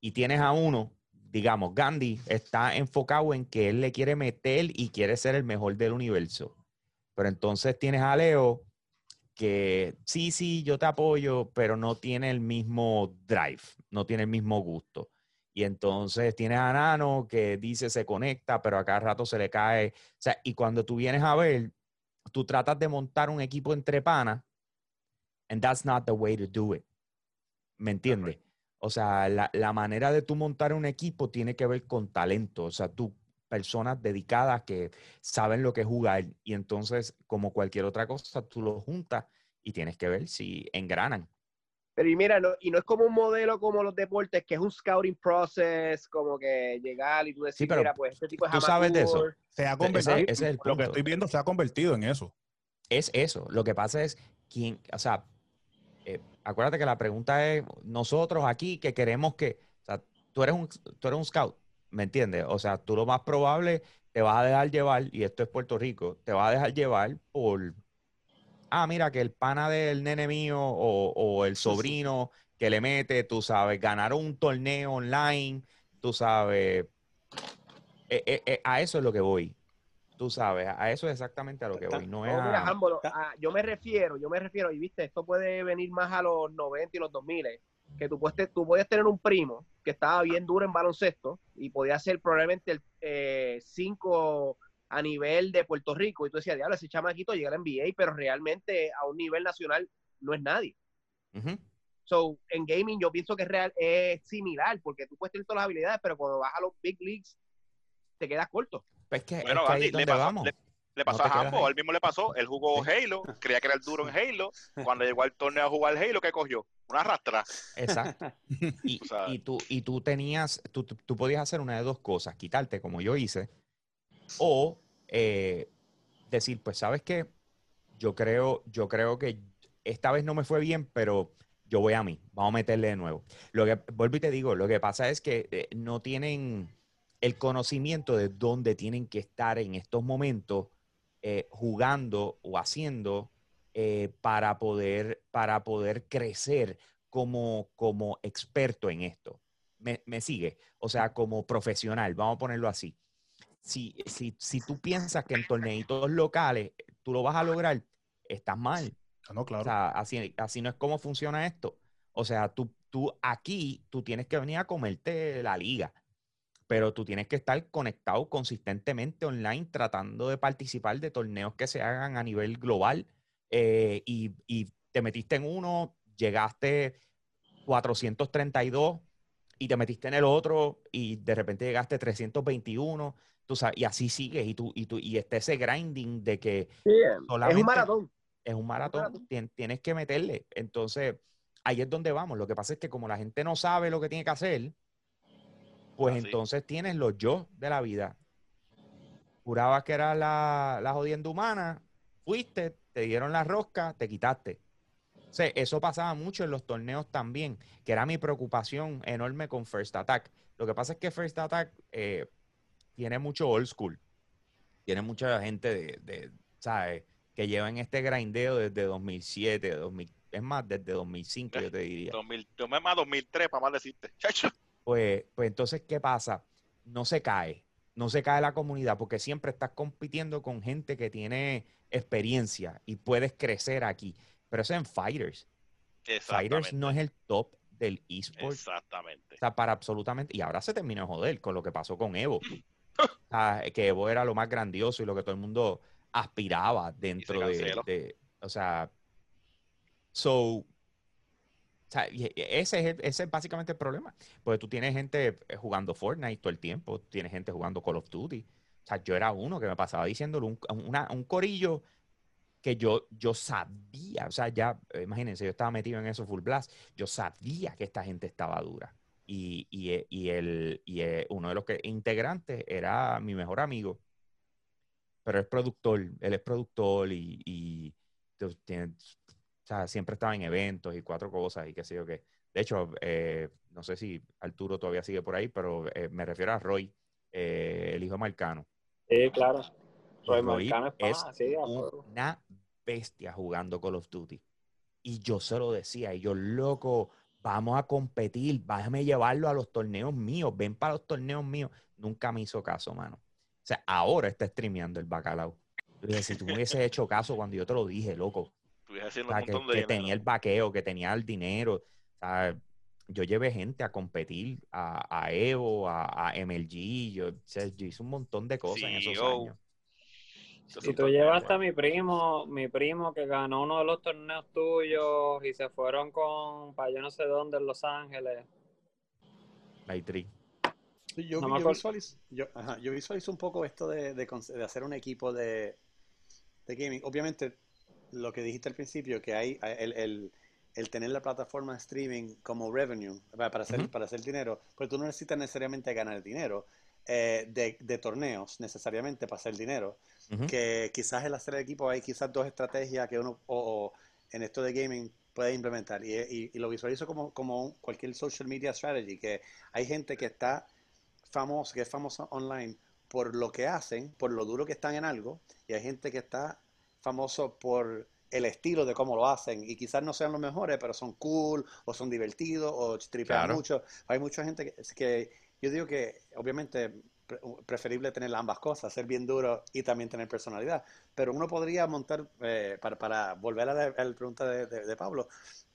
Y tienes a uno, digamos, Gandhi está enfocado en que él le quiere meter y quiere ser el mejor del universo. Pero entonces tienes a Leo que sí, sí, yo te apoyo, pero no tiene el mismo drive, no tiene el mismo gusto. Y entonces tienes a Nano que dice se conecta, pero a cada rato se le cae. O sea, y cuando tú vienes a ver, tú tratas de montar un equipo entre panas, and that's not the way to do it. ¿Me entiendes? O sea, la, la manera de tú montar un equipo tiene que ver con talento. O sea, tú, personas dedicadas que saben lo que es jugar. Y entonces, como cualquier otra cosa, tú lo juntas y tienes que ver si engranan. Pero y mira, no, y no es como un modelo como los deportes, que es un scouting process, como que llegar y tú decir, pero mira, pues este tipo es tú sabes de eso. Se ha convertido, ese es el lo que estoy viendo se ha convertido en eso. Es eso. Lo que pasa es, quién, o sea, eh, acuérdate que la pregunta es, nosotros aquí que queremos que, o sea, tú eres un, tú eres un scout, ¿me entiendes? O sea, tú lo más probable te vas a dejar llevar, y esto es Puerto Rico, te vas a dejar llevar por, ah, mira, que el pana del nene mío o, o el sobrino que le mete, tú sabes, ganaron un torneo online, tú sabes, eh, eh, eh, a eso es lo que voy. Tú sabes, a eso es exactamente a lo que voy. No es No, mira, a- yo me refiero, yo me refiero, y viste, esto puede venir más a los 90 y los 2000, que tú puedes, te- tú puedes tener un primo que estaba bien duro en baloncesto y podía ser probablemente el 5 a nivel de Puerto Rico, y tú decías, diablo, ese chamaquito llega a la NBA, pero realmente a un nivel nacional no es nadie. So, en gaming yo pienso que es, real, es similar, porque tú puedes tener todas las habilidades, pero cuando vas a los big leagues, te quedas corto. Pues que, Bueno, es que ahí le donde pasó- vamos. le- Le pasó No a a él mismo le pasó, él jugó Halo, creía que era el duro en Halo, cuando llegó al torneo a jugar Halo, ¿qué cogió? Una rastra. Exacto. *laughs* Y, y tú, y tú tenías, tú- tú podías hacer una de dos cosas, quitarte como yo hice, o eh, decir, pues, ¿sabes qué? Yo creo, yo creo que esta vez no me fue bien, pero yo voy a mí, vamos a meterle de nuevo. Lo que, vuelvo y te digo, lo que pasa es que eh, no tienen el conocimiento de dónde tienen que estar en estos momentos eh, jugando o haciendo para, poder, para poder crecer como, como experto en esto. Me, me sigue, o sea, como profesional, vamos a ponerlo así. Si, si, si tú piensas que en torneitos locales tú lo vas a lograr, estás mal. Ah, No, claro. O sea, así, así no es como funciona esto. O sea, tú, tú aquí, tú tienes que venir a comerte la liga, pero tú tienes que estar conectado consistentemente online tratando de participar de torneos que se hagan a nivel global eh, y, y te metiste en uno, llegaste 432 y te metiste en el otro y de repente llegaste 321, tú sabes, y así sigues y tú, y tú, y está ese grinding de que Sí, es solamente un maratón. es un maratón, maratón. tien- tienes que meterle. Entonces, ahí es donde vamos. Lo que pasa es que como la gente no sabe lo que tiene que hacer, pues Así. entonces tienes los yo de la vida. Jurabas que era la, la jodienda humana, fuiste, te dieron la rosca, te quitaste. O sea, eso pasaba mucho en los torneos también, que era mi preocupación enorme con First Attack. Lo que pasa es que First Attack eh, tiene mucho old school. Tiene mucha gente de, de, ¿sabes? Que llevan este grindeo desde 2007, 2000, es más, desde 2005 yo te diría. *laughs* 2000, yo me más 2003 para más decirte. *laughs* Pues, pues entonces, ¿qué pasa? No se cae, no se cae la comunidad porque siempre estás compitiendo con gente que tiene experiencia y puedes crecer aquí. Pero eso en Fighters. Fighters no es el top del eSport. Exactamente. O sea, para absolutamente. Y ahora se terminó de joder con lo que pasó con Evo. *laughs* Sea, que Evo era lo más grandioso y lo que todo el mundo aspiraba dentro de, O sea. So. O sea, ese es, el- ese es básicamente el problema. Porque tú tienes gente eh, jugando Fortnite todo el tiempo, tienes gente jugando Call of Duty. O sea, yo era uno que me pasaba diciéndole un, una- un corillo que yo, yo sabía, o sea, ya, imagínense, yo estaba metido en eso full blast, yo sabía que esta gente estaba dura. Y, y, eh, y el, y eh, uno de los que, integrantes era mi mejor amigo, pero es productor, él es productor y, y o sea, siempre estaba en eventos y cuatro cosas y qué sé yo qué. De hecho, eh, no sé si Arturo todavía sigue por ahí, pero eh, me refiero a Roy, eh, el hijo de Marcano. Sí, claro. Roy Roy Marcano es es sí, una bestia jugando Call of Duty. Y yo se lo decía, y yo, loco, vamos a competir, déjame llevarlo a los torneos míos, ven para los torneos míos. Nunca me hizo caso, mano. O sea, ahora está streameando el bacalao. Dije, si tú me hubieses hecho caso cuando yo te lo dije, loco, o sea, que, tenía el vaqueo, que tenía el dinero. O sea, yo llevé gente a competir, a, a Evo, a, a MLG, yo, o sea, yo hice un montón de cosas en esos CEO. años. Es tú llevaste a mi primo, mi primo que ganó uno de los torneos tuyos y se fueron con, para yo no sé dónde, en Los Ángeles. Sí, Yo, No yo visualizo, yo, ajá, yo visualizo un poco esto de, de cons- de hacer un equipo de, de gaming. Obviamente, lo que dijiste al principio, que hay hay el, el- el tener la plataforma de streaming como revenue para hacer, para hacer dinero, pero tú no necesitas necesariamente ganar dinero eh, de, de torneos necesariamente para hacer dinero. Que quizás el hacer el equipo hay quizás dos estrategias que uno o, o en esto de gaming puede implementar. Y, y- y lo visualizo como, como un- cualquier social media strategy, que hay gente que está famosa, que es famosa online por lo que hacen, por lo duro que están en algo, y hay gente que está famoso por el estilo de cómo lo hacen, y quizás no sean los mejores, pero son cool, o son divertidos, o tripean Claro. mucho. Hay mucha gente que, que yo digo que obviamente preferible tener ambas cosas, ser bien duro y también tener personalidad, pero uno podría montar, eh, para, para volver a la, a la pregunta de, de- de Pablo,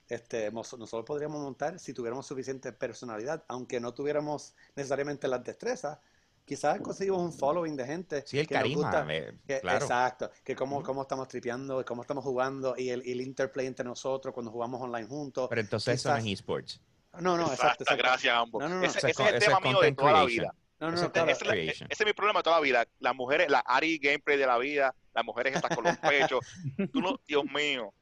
este, nosotros podríamos montar si tuviéramos suficiente personalidad, aunque no tuviéramos necesariamente las destrezas, quizás conseguimos un following de gente Sí, el que nos carisma, gusta, eh, que- claro. exacto, que cómo, Ujú. cómo estamos tripeando, y cómo estamos jugando y el, el interplay entre nosotros cuando jugamos online juntos. Pero entonces eso no es quizás- esports. No, no, exacto, Exacto, gracias a ambos. No, no, no. Ese, ese es el tema mío de toda la creation. vida. No, no, no, claro. Ese, ese es mi problema de toda la vida. Las mujeres, la Ari gameplay de la vida, las mujeres estas con los *laughs* pechos. Tú no, Dios mío.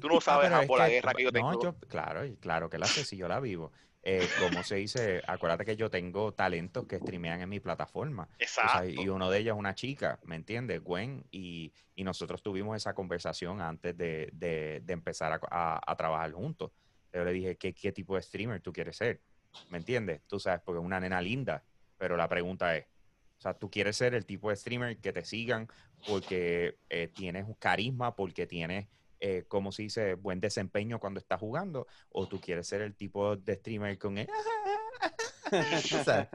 Tú no sabes pero es por la que- guerra que yo tengo. No, yo, claro, claro que la sé si yo la vivo. Eh, como se dice, acuérdate que yo tengo talentos que streamean en mi plataforma. O sea, Exacto. y uno de ellos es una chica, ¿me entiendes? Gwen, y, y nosotros tuvimos esa conversación antes de, de- de empezar a, a- a trabajar juntos. Yo le dije, ¿qué, ¿qué tipo de streamer tú quieres ser? ¿Me entiendes? Tú sabes, porque es una nena linda, pero la pregunta es, o sea, tú quieres ser el tipo de streamer que te sigan porque eh, tienes carisma, porque tienes eh, como se dice, buen desempeño cuando estás jugando, o tú quieres ser el tipo de streamer con el... *laughs* Tú sabes.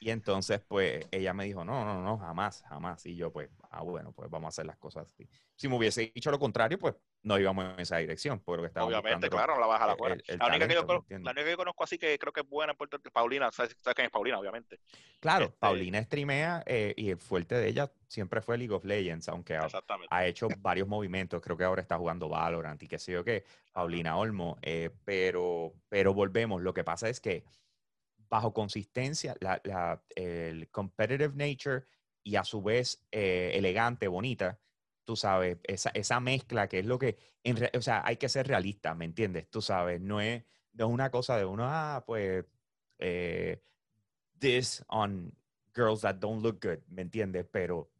Y entonces, pues, ella me dijo, no, no, no, jamás, jamás. Y yo, pues, ah, bueno, pues vamos a hacer las cosas así. Si me hubiese dicho lo contrario, pues, no íbamos en esa dirección, porque estaba Obviamente, claro, no la baja la fuera. el- el La única, que yo, talento, ¿me conozco- entiendes? la única que yo conozco así que creo que es buena en Puerto Rico es Paulina. ¿Sabes, sabes quién es Paulina? Obviamente. Claro, Este- Paulina streamea eh, y el fuerte de ella siempre fue League of Legends, aunque ha, ha hecho varios movimientos. Creo que ahora está jugando Valorant y qué sé yo qué, Paulina Olmo. eh, pero, pero volvemos, lo que pasa es que bajo consistencia, la, la- el competitive nature y a su vez eh, elegante, bonita, tú sabes, esa, esa mezcla que es lo que, en re- o sea, hay que ser realista, ¿me entiendes? Tú sabes, no es, no es una cosa de uno, ah, pues, eh, this on girls that don't look good, ¿me entiendes? Pero,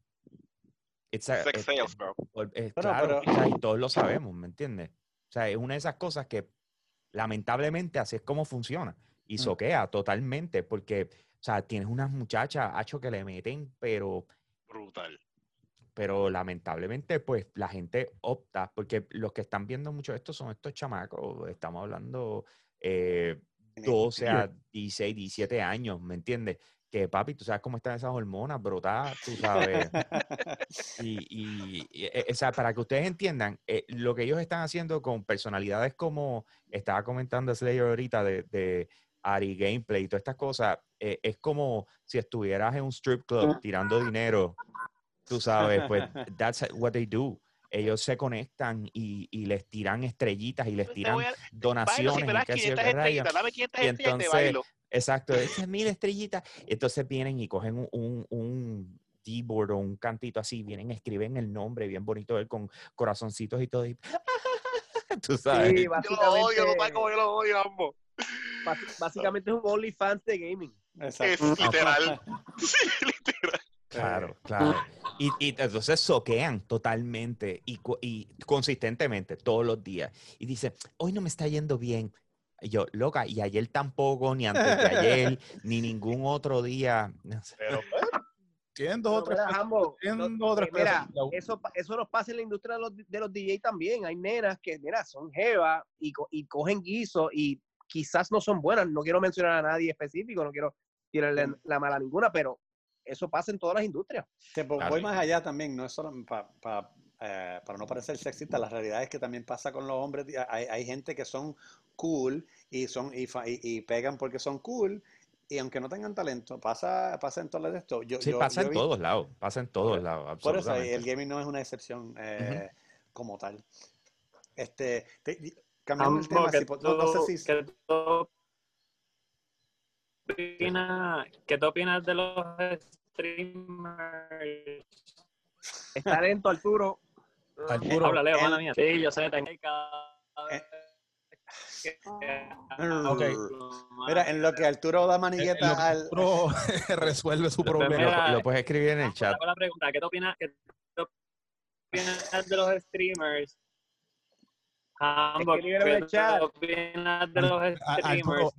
it's a- Sex it- sales, it- bro. es Bueno, claro, pero- y todos lo sabemos, ¿me entiendes? O sea, es una de esas cosas que lamentablemente así es como funciona. Y soquea totalmente, porque, o sea, tienes unas muchachas, hacho, que le meten, pero, Brutal. pero lamentablemente, pues, la gente opta, porque los que están viendo mucho esto son estos chamacos, estamos hablando eh, 12 a 16, 17 años, ¿me entiendes? Que papi, tú sabes cómo están esas hormonas brotadas, tú sabes. Y, y- y, eh, o sea, para que ustedes entiendan, eh, lo que ellos están haciendo con personalidades como estaba comentando Slayer ahorita de, de Ari Gameplay y todas estas cosas, eh, es como si estuvieras en un strip club tirando dinero, tú sabes, pues *laughs* that's what they do. Ellos se conectan y, y les tiran estrellitas y les tiran a- Bailo, donaciones si y das qué sé yo 500 qué rayos. estrellitas, dame 500 Y entonces, bailo. Exacto, *laughs* esas mil estrellitas. Entonces vienen y cogen un, un, un keyboard o un cantito así, vienen, escriben el nombre bien bonito él con corazoncitos y todo. Y, *laughs* tú sabes. Sí, Yo lo odio, yo lo odio, ambos. *laughs* básicamente es un OnlyFans de gaming. Es Exacto. literal. *laughs* *laughs* Sí, literal. Claro, claro. Y, y entonces soquean totalmente y, y consistentemente todos los días. Y dice, hoy no me está yendo bien. Y yo, loca, y ayer tampoco, ni antes de ayer, ni ningún otro día. Pero Tienen dos o tres mira, eh, mira, eso, eso nos pasa en la industria de los, de los DJ también. Hay nenas que, mira, son jevas y, co- y cogen guiso y quizás no son buenas. No quiero mencionar a nadie específico, no quiero tirarle Mm. la mala a ninguna, pero eso pasa en todas las industrias. Que po- Claro. voy más allá también, no es solo pa- pa- eh, para no parecer sexista, la realidad es que también pasa con los hombres, hay, hay gente que son cool y son y, fa- y- y pegan porque son cool y aunque no tengan talento, pasa, pasa en todas las esto. Yo, Sí, yo- pasa yo en vi- todos lados, pasa en todos lados, Por eso el gaming no es una excepción eh, como tal. Este, te- cambiando el tema, ¿qué si po- no, no sé si qué tú opinas- ¿Qué tú opinas de los streamers? Está lento, Arturo. Arturo, Habla, Leo, mala mía. Sí, yo sé, tengo Eh, vez que- Ok. Mira, en lo que Arturo da manigueta que al... Arturo *laughs* resuelve su problema. mira, Lo, lo puedes escribir en el chat. la pregunta, ¿qué tú opinas, qué tú opinas de los streamers? Escríbelo en el ¿qué chat. opinas de los streamers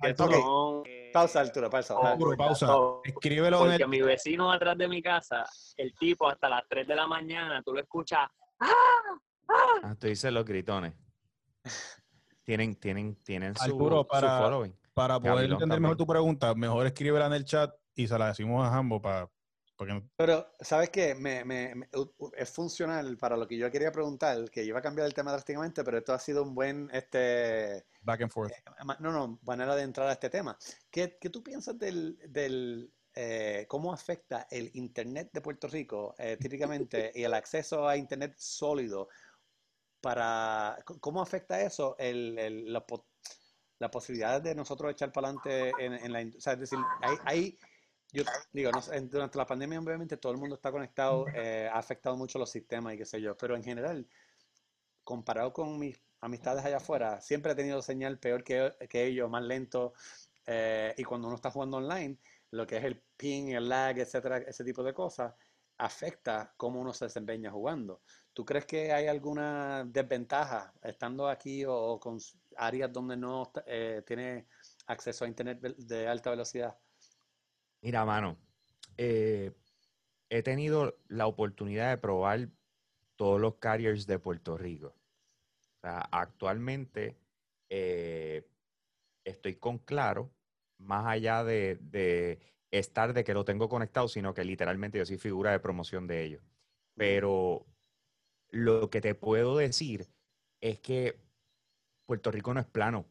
Pausa, Arturo, pausa. Arturo, pausa. Escríbelo en Porque el... mi vecino atrás de mi casa, el tipo hasta las 3 de la mañana, tú lo escuchas. Ah, tú dices los gritones. Tienen, tienen, tienen su, Arturo, su para- following. Para poder Gabilón entender mejor también. tu pregunta, mejor escríbela en el chat y se la decimos a Jambo para... No- Pero, ¿sabes qué? Me, es funcional para lo que yo quería preguntar, que iba a cambiar el tema drásticamente, pero esto ha sido un buen, este, back and forth. ma- no, no, manera de entrar a este tema. ¿Qué, qué tú piensas del, del eh, cómo afecta el Internet de Puerto Rico, eh, típicamente, *laughs* y el acceso a Internet sólido para, ¿cómo afecta eso el, el- la, la posibilidad de nosotros echar para adelante en, en la, o sea, es decir, hay, hay- yo digo, no durante la pandemia obviamente todo el mundo está conectado, eh, ha afectado mucho los sistemas y qué sé yo, pero en general, comparado con mis amistades allá afuera, siempre he tenido señal peor que, que ellos, más lento, eh, y cuando uno está jugando online, lo que es el ping, el lag, etcétera, ese tipo de cosas, afecta cómo uno se desempeña jugando. ¿Tú crees que hay alguna desventaja estando aquí o, o con áreas donde no eh, tiene acceso a internet de alta velocidad? Mira, mano, eh, he tenido la oportunidad de probar todos los carriers de Puerto Rico. sea, actualmente eh, estoy con Claro, más allá de, de estar de que lo tengo conectado, sino que literalmente yo soy figura de promoción de ellos. Pero lo que te puedo decir es que Puerto Rico no es plano.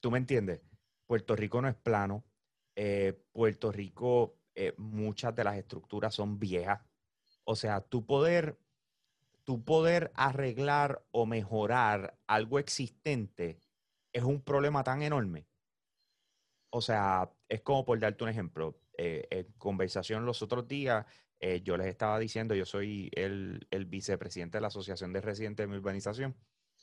¿Tú me entiendes? Puerto Rico no es plano. Eh, Puerto Rico, eh, muchas de las estructuras son viejas. O sea, tu poder, tu poder arreglar o mejorar algo existente es un problema tan enorme. O sea, es como por darte un ejemplo. eh, en conversación los otros días, yo les estaba diciendo, yo soy el, el vicepresidente de la Asociación de Residentes de mi urbanización,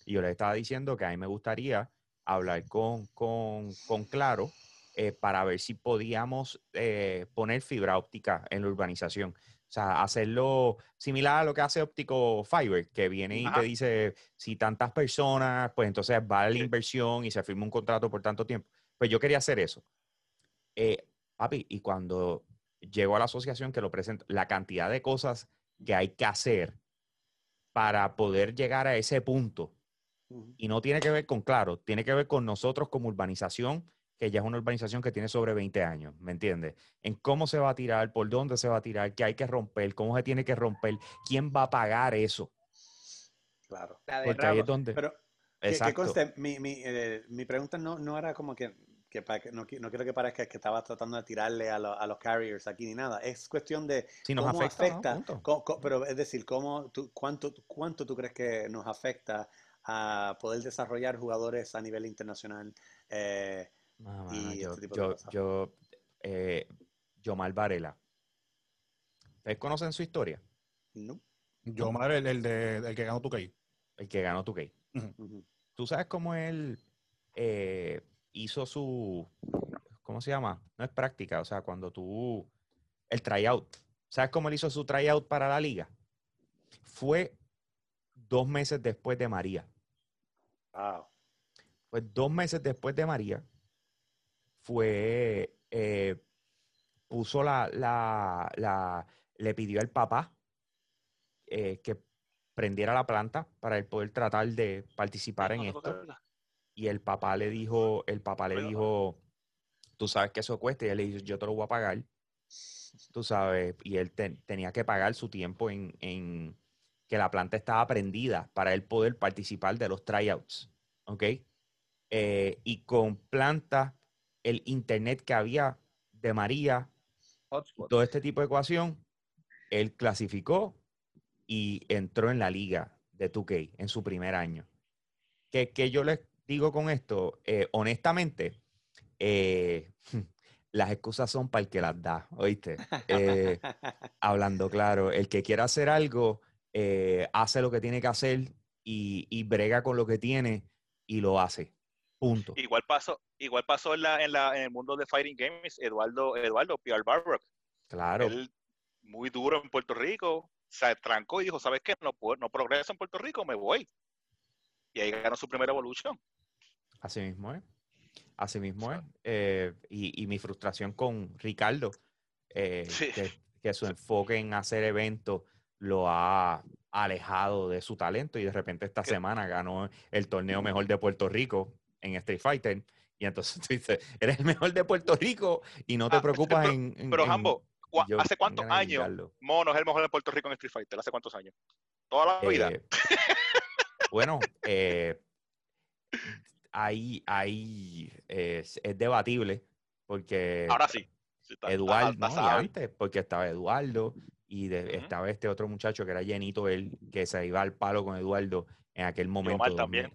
y yo les estaba diciendo que a mí me gustaría hablar con, con, con Claro eh, para ver si podíamos eh, poner fibra óptica en la urbanización. O sea, hacerlo similar a lo que hace Óptico Fiber, que viene y Ajá. te dice si tantas personas, pues entonces vale la inversión y se firma un contrato por tanto tiempo. Pues yo quería hacer eso. Eh, papi, y cuando llego a la asociación que lo presento, la cantidad de cosas que hay que hacer para poder llegar a ese punto y no tiene que ver con, claro, tiene que ver con nosotros como urbanización, que ya es una urbanización que tiene sobre 20 años, ¿me entiendes? En cómo se va a tirar, por dónde se va a tirar, qué hay que romper, cómo se tiene que romper, quién va a pagar eso. Claro. La Porque ahí es donde... Pero que, que Exacto. conste, mi, mi, eh, mi pregunta no, no era como que, que pa- que no, no quiero que parezca que estaba tratando de tirarle a, lo- a los carriers aquí ni nada. Es cuestión de Si nos cómo afecta, afecta, co- co- pero es decir, cómo tú, cuánto, cuánto tú crees que nos afecta a poder desarrollar jugadores a nivel internacional. Eh, No, mano, y yo, este tipo de yo, cosas. yo, eh, Yomar Varela. ¿Ustedes conocen su historia? no. Yo, madre, el, el de, el que ganó tu key. El que ganó tu. Ujú. ¿Tú sabes cómo él eh, hizo su, ¿cómo se llama? No es práctica, o sea, cuando tú, el tryout. ¿Sabes cómo él hizo su tryout para la liga? Fue dos meses después de María. Wow. Pues dos meses después de María, fue, eh, puso la, la, le pidió al papá eh, que prendiera la planta para él poder tratar de participar en esto. Y el papá le dijo, el papá le dijo, tú sabes que eso cuesta. Y él le dijo, yo te lo voy a pagar. Tú sabes, y él te- tenía que pagar su tiempo en, en que la planta estaba prendida para él poder participar de los tryouts. ¿Ok? Eh, y con planta, el internet que había de María, Hotspot. todo este tipo de ecuación, él clasificó y entró en la liga de 2K en su primer año. ¿Qué, qué yo les digo con esto? Eh, honestamente, eh, *laughs* las excusas son para el que las da, ¿oíste? Eh, *laughs* hablando claro, el que quiera hacer algo, hace lo que tiene que hacer y, y brega con lo que tiene y lo hace. Punto. Igual pasó, igual pasó en, la, en, la, en el mundo de Fighting Games, Eduardo, Eduardo Pierre Barrock. Claro. Él, muy duro en Puerto Rico, se trancó y dijo, ¿sabes qué? No, puedo- no progreso en Puerto Rico, me voy. Y ahí ganó su primera evolución. Así mismo es. Así mismo es. Eh, y, y mi frustración con Ricardo, eh, Sí. que, que su enfoque en hacer eventos lo ha alejado de su talento y de repente esta semana ganó el torneo mejor de Puerto Rico en Street Fighter. Y entonces *laughs* tú dices, eres el mejor de Puerto Rico y no te Ah, preocupas pero- en, en- Pero, en- Jambo, ¿cu- yo ¿hace cuántos años. Mono es el mejor de Puerto Rico en Street Fighter? ¿Hace cuántos años? Toda la vida. Eh, bueno, eh, ahí, ahí es, es debatible porque Ahora sí. Sí, está- está- Eduardo, está no, sabe. antes, porque estaba Eduardo y de- estaba este otro muchacho que era llenito, él que se iba al palo con Eduardo en aquel momento. Yomar también.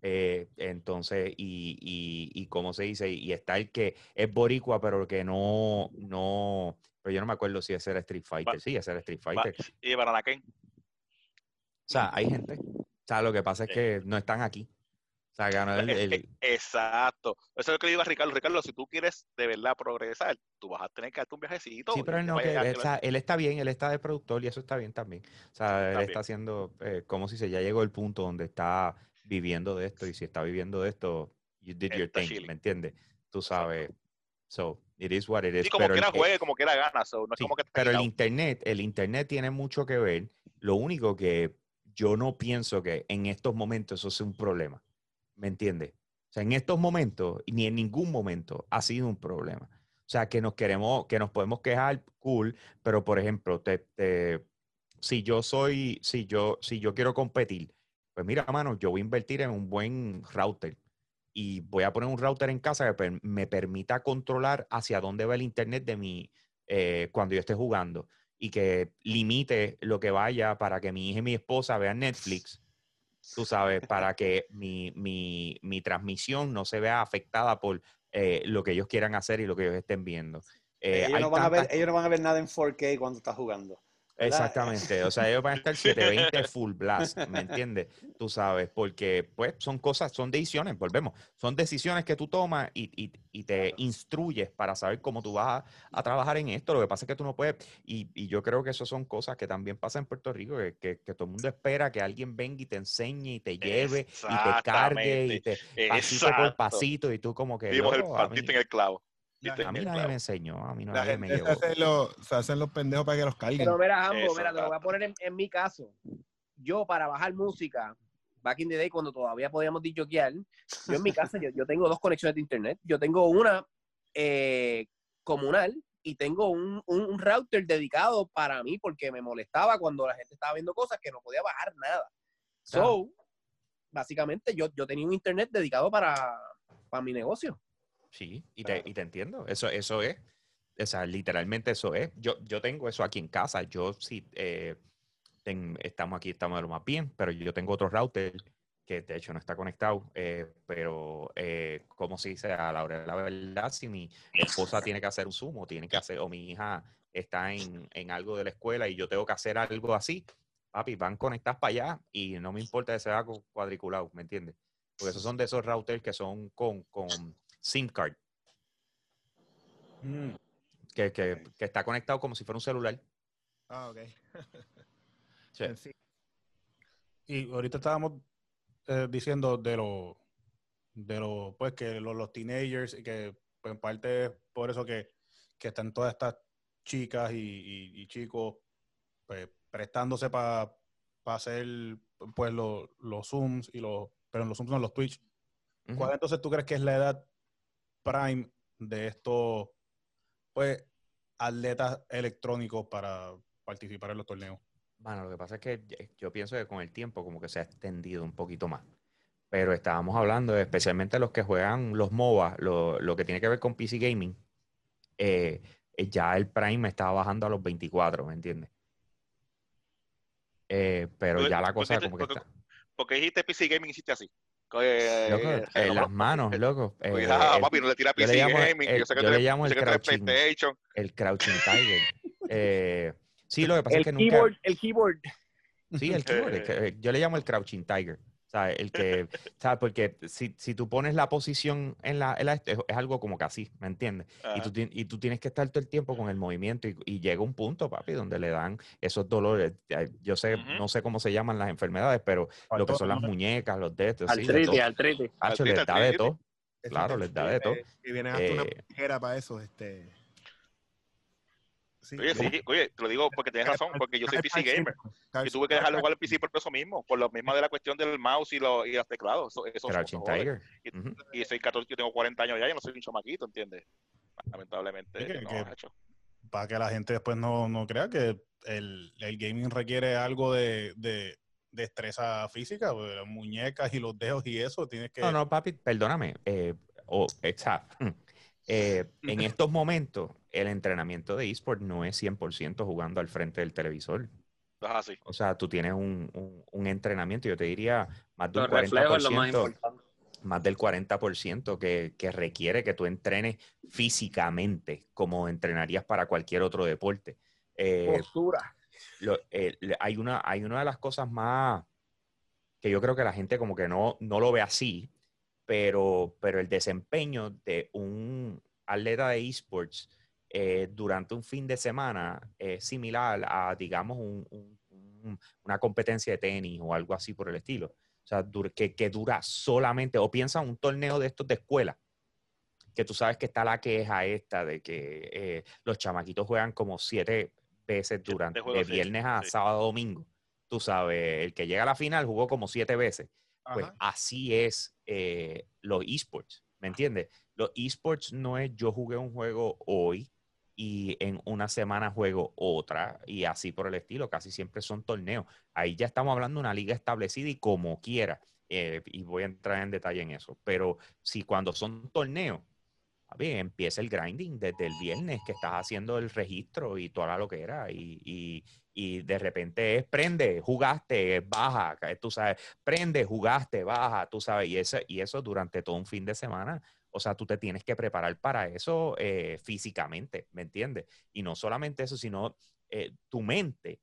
2000. Eh, entonces, y, y, y cómo se dice, y está el que es boricua, pero que no, no, pero yo no me acuerdo si ese era Street Fighter. Sí, ese era Street Fighter. Y Baranaken. O sea, hay gente. O sea, lo que pasa es que no están aquí. O sea, ganó el, el- Exacto. Eso es lo que le digo a Ricardo. Ricardo, si tú quieres de verdad progresar, tú vas a tener que darte un viajecito. Sí, pero él no, que él, sea, él está bien, él está de productor y eso está bien también. O sea, él Está está haciendo, eh, como si se ya llegó el punto donde está viviendo de esto y si está viviendo de esto, you did your está thing, chilling. ¿me entiendes? Tú sabes, so, it is what it is. Sí, como pero el- quiera juegue, como quiera gana. so, no es sí, como que está pero el internet, el internet tiene mucho que ver. Lo único que yo no pienso que en estos momentos eso sea un problema. ¿Me entiendes? O sea, en estos momentos, ni en ningún momento ha sido un problema. O sea, que nos queremos, que nos podemos quejar, cool, pero por ejemplo, te, te- si yo soy, si yo, si yo quiero competir, pues mira, mano, yo voy a invertir en un buen router y voy a poner un router en casa que me permita controlar hacia dónde va el internet de mi, eh, cuando yo esté jugando y que limite lo que vaya para que mi hija y mi esposa vean Netflix, tú sabes, para que mi, mi, mi transmisión no se vea afectada por eh, lo que ellos quieran hacer y lo que ellos estén viendo. Eh, ellos, no van a ver, ellos no van a ver nada en 4K cuando estás jugando. Exactamente, o sea, ellos van a estar 720 full blast, ¿me entiendes? Tú sabes, porque pues son cosas, son decisiones, volvemos, son decisiones que tú tomas y, y- y te instruyes para saber cómo tú vas a, a trabajar en esto. Lo que pasa es que tú no puedes, y, y yo creo que eso son cosas que también pasan en Puerto Rico, que, que- que todo el mundo espera que alguien venga y te enseñe y te lleve y te cargue y te pasito por pasito y tú como que... Dimos el "Loco, a mí, partiste en el clavo. A mí nadie me enseñó, a mí La nadie me gente se llevó. hacen, los, se hacen los pendejos para que los carguen. Pero mira, Jambo, Eso, mira, te lo voy a poner en, en mi caso. Yo, para bajar música, back in the day, cuando todavía podíamos disjoquear, yo en mi casa, yo, yo tengo dos conexiones de internet. Yo tengo una eh, comunal y tengo un, un- un router dedicado para mí porque me molestaba cuando la gente estaba viendo cosas que no podía bajar nada. So, básicamente, yo, yo tenía un internet dedicado para, para mi negocio. Sí, y te, y te entiendo. Eso, eso es. O sea, literalmente eso es. Yo, yo tengo eso aquí en casa. Yo sí, eh, ten- estamos aquí, estamos de lo más bien, pero yo tengo otro router que de hecho no está conectado, eh, pero eh, como si dice a la hora de la verdad, si mi esposa tiene que hacer un Zoom o tiene que hacer, o mi hija está en, en algo de la escuela y yo tengo que hacer algo así, papi, van conectadas para allá y no me importa que sea cu- cuadriculado, ¿me entiendes? Porque esos son de esos routers que son con, con SIM card, Mm. que, que, que está conectado como si fuera un celular. Ah, ok. *laughs* Sí. Sí. Y ahorita estábamos eh, diciendo de los, de los, pues que los, los teenagers, y que pues, en parte es por eso que, que están todas estas chicas y, y- y chicos pues, prestándose para hacer pues los, los Zooms y los, pero los Zooms no los Twitch. ¿Cuál entonces tú crees que es la edad prime de estos pues atletas electrónicos para participar en los torneos? Bueno, lo que pasa es que yo pienso que con el tiempo como que se ha extendido un poquito más. Pero estábamos hablando de especialmente los que juegan los MOBA, lo, lo que tiene que ver con PC Gaming, eh, eh, ya el Prime estaba bajando a los 24, ¿me entiendes? Eh, pero ya la cosa como que porque- está... Porque dijiste PC Gaming hiciste así. Eh, Loco, eh, eh, las manos, loco. eh, Cuidado, el- papi, no le tira yo le PC Gaming. el- yo sé que yo le llamo el crouching. PlayStation. el Crouching Tiger. *laughs* Eh, sí, lo que pasa El es que nunca... keyboard, el keyboard. Sí, el keyboard. que- eh, yo le llamo el crouching tiger. ¿Sabes? El que, *laughs* ¿sabes? Porque si, si tú pones la posición en la, en la este, es, es algo como que así, ¿me entiendes? Y tú, y tú tienes que estar todo el tiempo con el movimiento y, y llega un punto, papi, donde le dan esos dolores. Yo sé, no sé cómo se llaman las enfermedades, pero lo que son las muñecas, los dedos, sí, de todo. Artritis, artritis. Hacho, Artritis, les da de todo. Claro, les da de todo. Y vienen hasta una Eh, pujera para eso, este. Sí, Oye, sí, oye, te lo digo porque tienes razón, porque yo soy PC gamer. Y tuve que dejar de jugar el PC por eso mismo, por lo mismo de la cuestión del mouse y, los y los teclados. Eso, eso, tiger. Y, soy 14, yo tengo 40 años ya y no soy un chamaquito, ¿entiendes? Lamentablemente, que- no, que- macho. para que la gente después no, no crea que el, el gaming requiere algo de, de destreza física, pues, las muñecas y los dedos y eso, tienes que... No, no, papi, perdóname. eh, o, exacto. Eh, en estos momentos, el entrenamiento de eSport no es 100% jugando al frente del televisor. Así. O sea, tú tienes un, un- un entrenamiento, yo te diría más de un Los reflejos es lo más 40%, importante. más del 40% que, que requiere que tú entrenes físicamente como entrenarías para cualquier otro deporte. Eh, Postura. lo- eh, hay, una, hay una de las cosas más que yo creo que la gente como que no, no lo ve así, pero, pero el desempeño de un atleta de esports eh, durante un fin de semana es similar a, digamos, un- un- un- una competencia de tenis o algo así por el estilo. O sea, que, que dura solamente, o piensa un torneo de estos de escuela, que tú sabes que está la queja esta de que eh, los chamaquitos juegan como siete veces durante, de viernes a sábado domingo. tú sabes, el que llega a la final jugó como siete veces. Pues Ajá. así es eh, los esports, ¿me entiendes? Los esports no es yo jugué un juego hoy y en una semana juego otra y así por el estilo, casi siempre son torneos. Ahí ya estamos hablando de una liga establecida y como quiera, eh, y voy a entrar en detalle en eso, pero si cuando son torneos, papi, empieza el grinding desde el viernes que estás haciendo el registro y toda lo que era y, y- y de repente es prende, jugaste, baja, tú sabes, prende, jugaste, baja, tú sabes, y eso, y eso durante todo un fin de semana. O sea, tú te tienes que preparar para eso eh, físicamente, ¿me entiendes? Y no solamente eso, sino eh, tu mente.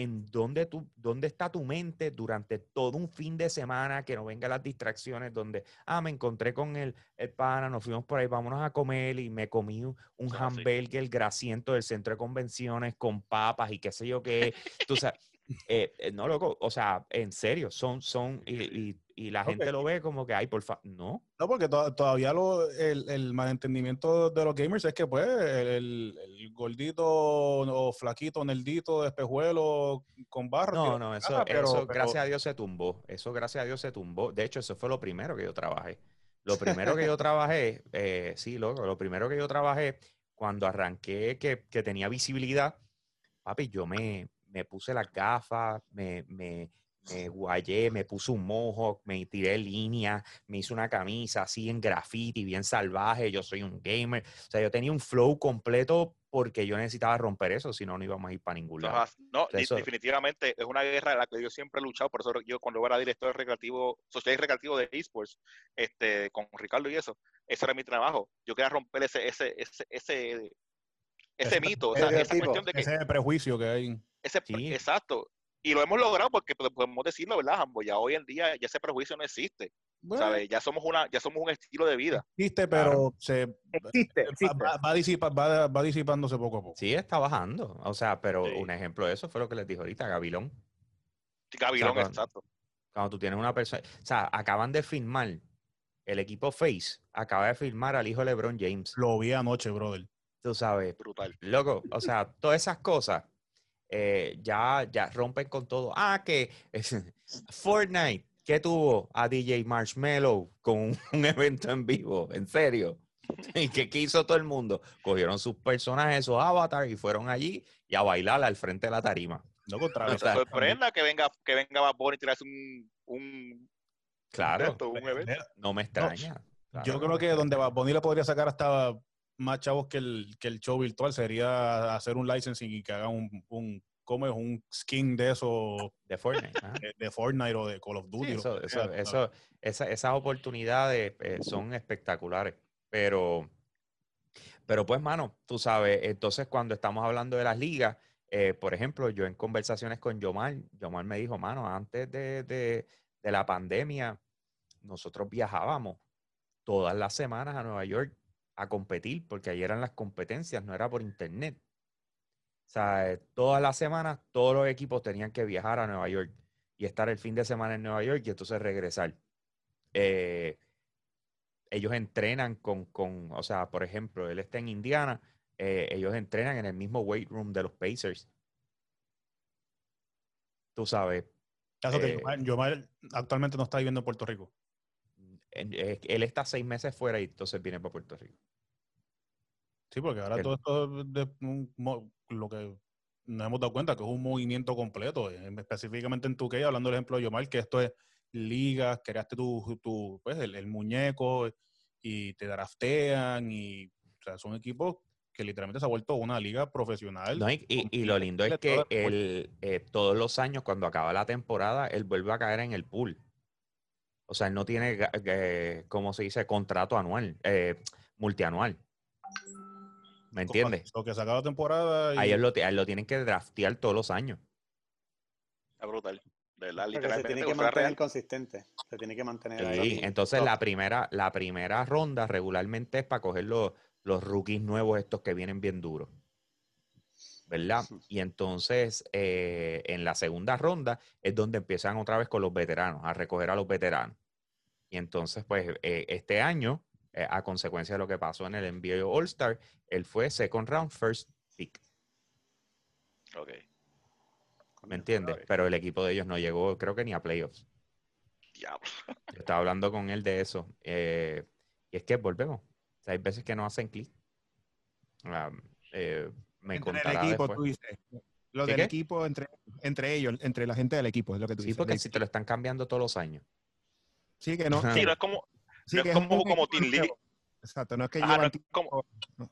¿En dónde, tú, dónde está tu mente durante todo un fin de semana? Que no vengan las distracciones donde, ah, me encontré con el, el pana, nos fuimos por ahí, vámonos a comer y me comí un, así. hamburger grasiento del centro de convenciones con papas y qué sé yo qué. *laughs* Tú sabes, eh, eh, no, loco, o sea, en serio, son, son, y, y- y la gente lo ve como que, ay, por favor, no. No, porque to- todavía lo, el, el malentendimiento de los gamers es que, pues, el, el gordito o flaquito, nerdito, espejuelo con barro. No, no, eso, cara, pero- eso pero- gracias a Dios se tumbó. Eso gracias a Dios se tumbó. De hecho, eso fue lo primero que yo trabajé. Lo primero que yo *laughs* trabajé, eh, sí, loco, lo primero que yo trabajé cuando arranqué que, que tenía visibilidad, papi, yo me, me puse las gafas, me, me, me guayé, me puse un mojo, me tiré línea, me hice una camisa así en graffiti, bien salvaje, yo soy un gamer. O sea, yo tenía un flow completo porque yo necesitaba romper eso, si no, no íbamos a ir para ningún lado. No, sea, di- eso- definitivamente es una guerra en la que yo siempre he luchado. Por eso yo cuando era director recreativo, social y recreativo de esports, este, con Ricardo y eso, ese era mi trabajo. Yo quería romper ese, ese, ese, ese, ese mito, o sea, esa cuestión de que Ese prejuicio que hay. ese, Sí. exacto. Y lo hemos logrado porque pues, podemos decirlo, ¿verdad, Jambo? Ya hoy en día ya ese prejuicio no existe, Bueno, ¿sabes? Ya somos una, ya somos un estilo de vida. existe, pero se Existe, va, existe. va- va disipa- va- va disipándose poco a poco. Sí, está bajando. O sea, pero Sí. un ejemplo de eso fue lo que les dije ahorita, Gavilón. Gavilón, cuando- exacto. Cuando tú tienes una persona, o sea, acaban de firmar, el equipo Face acaba de firmar al hijo de LeBron James. Lo vi anoche, brother. Tú sabes, Brutal. loco, o sea, todas esas cosas eh, ya, ya rompen con todo. Ah, que *laughs* Fortnite, ¿qué tuvo a DJ Marshmello con un, *laughs* un evento en vivo? ¿En serio? *laughs* ¿Y qué, hizo todo el mundo? Cogieron sus personajes, sus avatars y fueron allí y a bailar al frente de la tarima. No contra No o sea, sorprenda que venga, que venga Bad Bunny y tirarse un, un, Claro, evento, un evento. no me extraña. Yo Claro, creo no que donde. Bad Bunny le podría sacar hasta más chavos que el, que el show virtual sería hacer un licensing y que haga un, un, ¿cómo es? un skin de eso De Fortnite. de, de Fortnite o de Call of Sí, Duty. lo eso, eso, sea, eso- esa- esas oportunidades eh, son espectaculares. Pero, pero pues, mano, tú sabes, entonces cuando estamos hablando de las ligas, eh, por ejemplo, yo en conversaciones con Yomar, Yomar me dijo, mano, antes de, de- de la pandemia, nosotros viajábamos todas las semanas a Nueva York a competir, porque ahí eran las competencias, no era por internet. O sea, eh, todas las semanas todos los equipos tenían que viajar a Nueva York y estar el fin de semana en Nueva York y entonces regresar. Eh, ellos entrenan con, con, o sea, por ejemplo, él está en Indiana, eh, ellos entrenan en el mismo weight room de los Pacers. Tú sabes, Caso que eh, Yomar, Yomar actualmente no está viviendo en Puerto Rico. él está seis meses fuera y entonces viene para Puerto Rico. Sí, porque ahora El- todo esto es de un lo que nos hemos dado cuenta que es un movimiento completo, eh, específicamente en tu hablando del ejemplo de Yomar, que esto es ligas, creaste tu, tu pues, el, el muñeco y te draftean y o sea, son equipos que literalmente se ha vuelto una liga profesional. No, y, y- y lo lindo es que él, eh, todos los años, cuando acaba la temporada, él vuelve a caer en el pool. O sea, él no tiene, eh, ¿cómo se dice? Contrato anual, eh, multianual. ¿Me entiendes? Lo que se acaba la temporada y A lo, a tienen que draftear todos los años. Está brutal. De verdad, Porque se tiene que mantener real. consistente. Se tiene que mantener Sí, ahí. entonces la primera, la primera ronda regularmente es para coger los, los rookies nuevos estos que vienen bien duros. ¿Verdad? Y entonces eh, en la segunda ronda es donde empiezan otra vez con los veteranos, a recoger a los veteranos. Y entonces, pues eh, este año, eh, a consecuencia de lo que pasó en el NBA All-Star, él fue second round, first pick. Ok. ¿Me entiendes? Pero el equipo de ellos no llegó, creo que ni a playoffs. Diablo. *laughs* Yo estaba hablando con él de eso. eh, y es que volvemos. O sea, hay veces que no hacen clic. Ah, eh, me entre el equipo, después. tú dices. Lo ¿Qué, del qué? equipo, entre, entre ellos, entre la gente del equipo, es lo que tú Sí, dices. porque Del- si te lo están cambiando todos los años. Sí, que no. *laughs* Sí, no es como, sí, no que es como, como Team League. nuevo. Exacto, no es que Ajá, no llevan es tiempo- como, no.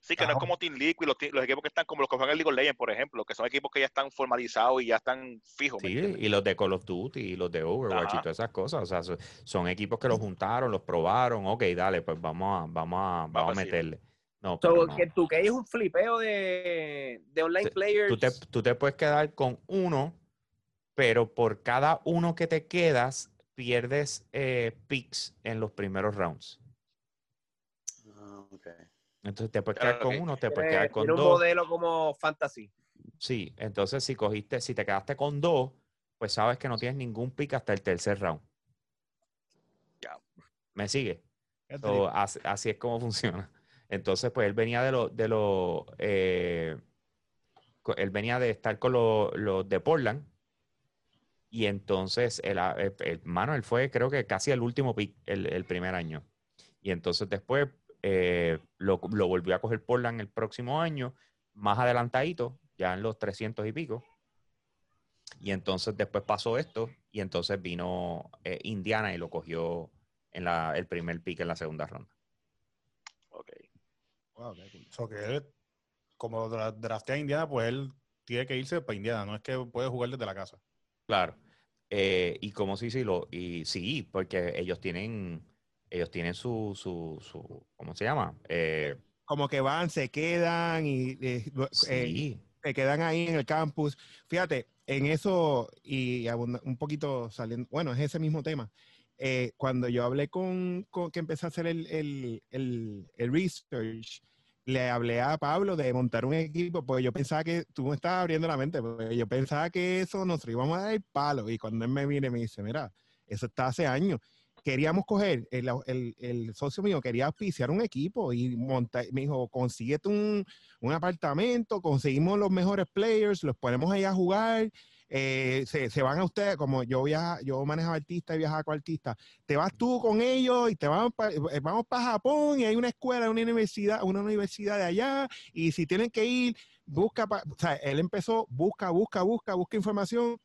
sí, que no es como Team Liquid, los, los equipos que están como los que juegan en League of Legends, por ejemplo, que son equipos que ya están formalizados y ya están fijos, y los de Call of Duty y los de Overwatch y todas esas cosas. O sea, so- son equipos que los juntaron, los probaron. Ok, dale, pues vamos a, vamos a, vamos a meterle. No, So, no. que es un flipeo de, de online players. Tú te, tú te puedes quedar con uno, pero por cada uno que te quedas, pierdes eh, picks en los primeros rounds. Ah, ok. Entonces te puedes quedar con uno, te puedes tiene, quedar con tiene un dos. modelo como fantasy. Sí, entonces si cogiste, si te quedaste con dos, pues sabes que no tienes ningún pick hasta el tercer round. Ya. ¿Me sigue? So, así, así es como *laughs* funciona. Entonces, pues él venía de los, de los, eh, él venía de estar con los, los de Portland. Y entonces, el, el- el- mano, él fue, creo que casi el último pick el, el primer año. Y entonces después eh, lo, lo volvió a coger Portland el próximo año, más adelantadito, ya en los 300 y pico. Y entonces después pasó esto, y entonces vino eh, Indiana y lo cogió en la, el primer pick en la segunda ronda. Ok. Wow, qué cool. So que él, como dra- draftea a Indiana, pues él tiene que irse para Indiana, no es que puede jugar desde la casa. Claro. Eh, y como sí, sí, lo, y sí, porque ellos tienen, ellos tienen su, su, su ¿cómo se llama? Eh, Como que van, se quedan y eh, sí, se quedan ahí en el campus. Fíjate, en eso y un poquito saliendo, bueno, es ese mismo tema. Eh, cuando yo hablé con, con- que empecé a hacer el, el, el, el research, le hablé a Pablo de montar un equipo, porque yo pensaba que tú me estabas abriendo la mente, porque yo pensaba que eso nos íbamos a dar el palo. Y cuando él me viene, me dice, mira, eso está hace años. Queríamos coger, el, el- el socio mío quería auspiciar un equipo y montar, me dijo, consíguete un, un apartamento, conseguimos los mejores players, los ponemos ahí a jugar, eh, se, se van a ustedes, como yo viaja, yo manejaba artistas y viajaba con artistas, te vas tú con ellos y te vamos para vamos para Japón y hay una escuela, una universidad, una universidad de allá y si tienen que ir, busca, pa- o sea, él empezó, busca, busca, busca, busca información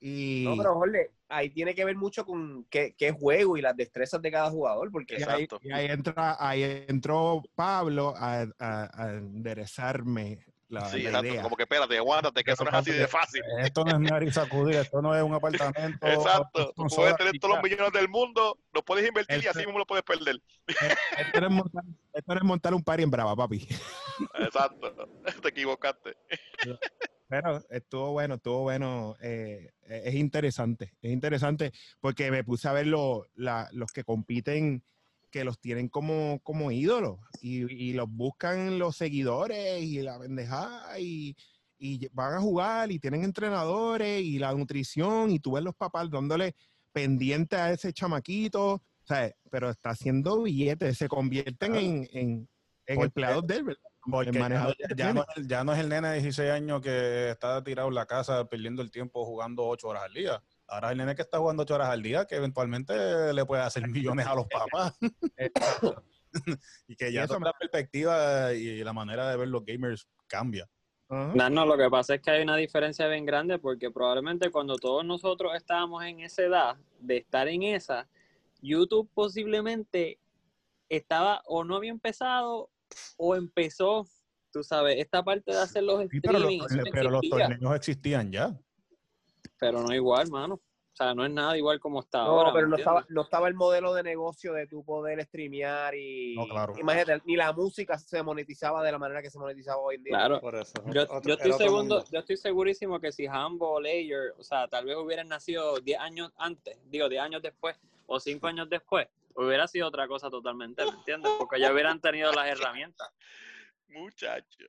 y, No, pero Jorge, ahí tiene que ver mucho con qué, qué juego y las destrezas de cada jugador, porque y ahí, Exacto. y ahí entra, ahí entró Pablo a, a- a enderezarme la, Sí, la exacto. idea. Como que espérate, aguántate, que eso no es así de fácil. Esto no es nariz sacudir, esto no es un apartamento. Exacto. Tú puedes tener todos los millones del mundo, los puedes invertir y Este- así mismo lo puedes perder. Esto no es montar, esto no es montar un party en Brava, papi. Exacto. *laughs* Te equivocaste. Pero estuvo bueno, estuvo bueno. eh, eh, es interesante, es interesante porque me puse a ver lo- la- los que compiten, que los tienen como, como ídolos y, y los buscan los seguidores y la pendejada y, y van a jugar y tienen entrenadores y la nutrición y tú ves los papás dándole pendiente a ese chamaquito, ¿sabes? pero está haciendo billetes, se convierten en, en, en empleados de él. Porque El ya, ya no, es el- ya no es el nene de 16 años que está tirado en la casa perdiendo el tiempo jugando 8 horas al día. Ahora el nene que está jugando 8 horas al día que eventualmente le puede hacer *laughs* millones a los papás. *laughs* y que Y ya eso la perspectiva y la manera de ver los gamers cambia. No, no, lo que pasa es que hay una diferencia bien grande porque probablemente cuando todos nosotros estábamos en esa edad de estar en esa, YouTube posiblemente estaba o no había empezado o empezó, tú sabes, esta parte de hacer los Sí, pero los, pero torneos existían ya. Pero no igual, mano. O sea, no es nada igual como está No, ahora. pero ¿me no estaba, entiendes? no estaba el modelo de negocio de tu poder streamear y No, claro. imagínate, ni la música se monetizaba de la manera que se monetizaba hoy en día. Claro. Por eso. Yo, otro- yo estoy segundo, yo estoy segurísimo que si Hambo o Layer, o sea, tal vez hubieran nacido 10 años antes, digo 10 años después o 5 años después, hubiera sido otra cosa totalmente, ¿me entiendes? Porque ya hubieran tenido las herramientas. *laughs* Muchacho.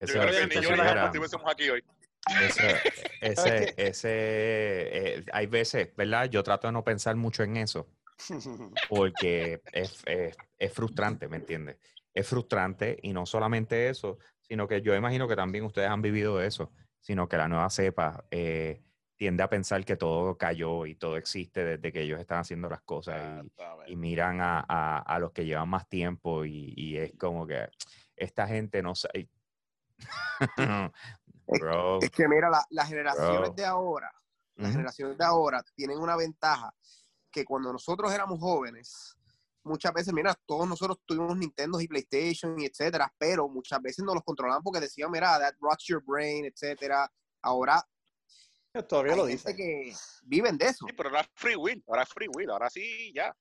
Yo creo que ni yo Germán estuviésemos aquí hoy. Ese, *laughs* ese, ese, eh, hay veces, ¿verdad? Yo trato de no pensar mucho en eso *laughs* porque es, es- es frustrante, ¿me entiendes? Es frustrante y no solamente eso, sino que yo imagino que también ustedes han vivido eso, sino que la nueva cepa eh, tiende a pensar que todo cayó y todo existe desde que ellos están haciendo las cosas y, miran a, a- a los que llevan más tiempo y, y es como que esta gente no sabe. *laughs* Bro, Es que mira, la- las generaciones Bro. de ahora, las ujú, generaciones de ahora tienen una ventaja que cuando nosotros éramos jóvenes, muchas veces, mira, todos nosotros tuvimos Nintendo y PlayStation y etcétera, pero muchas veces no los controlaban porque decían, mira, that rots your brain, etcétera. Ahora Todavía hay lo gente dice. que viven de eso. Sí, pero ahora es free will, ahora es free will, ahora sí, ya.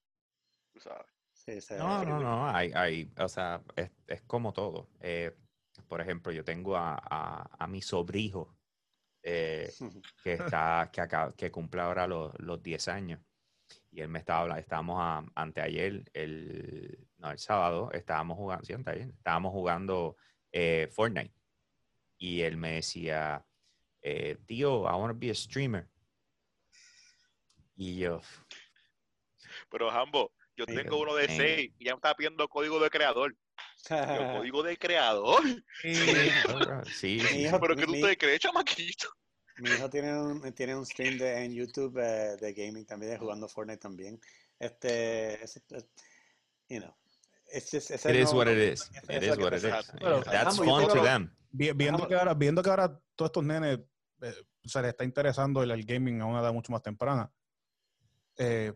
Tú sabes. Sí, sí. No, no, no, hay, hay, o sea, es, es como todo. Eh, por ejemplo, yo tengo a, a, a mi sobrijo eh, *laughs* que está, que acaba, que cumple ahora los, los 10 años. Y él me estaba hablando, estábamos a- anteayer, el, no, el sábado, estábamos jugando, sí, anteayer, estábamos jugando eh, Fortnite. Y él me decía, eh, tío, I want to be a streamer. Y yo, Pero, Jambo, yo tengo uno de eh. 6 y ya me está pidiendo código de creador. Yo, *laughs* código de creador. sí, *laughs* Mi hijo- Pero que tú mi- te crees, chamaquito. Mi hijo tiene un, tiene un stream de, en YouTube eh, de gaming también, de jugando Fortnite también. Este, es, es- you know, it's just, ese It is no- what it is. It es is what it is. Pero, That's yo fun to them. Vi- viendo, que ahora, viendo que ahora todos estos nenes eh, se les está interesando el, el gaming a una edad mucho más temprana, eh,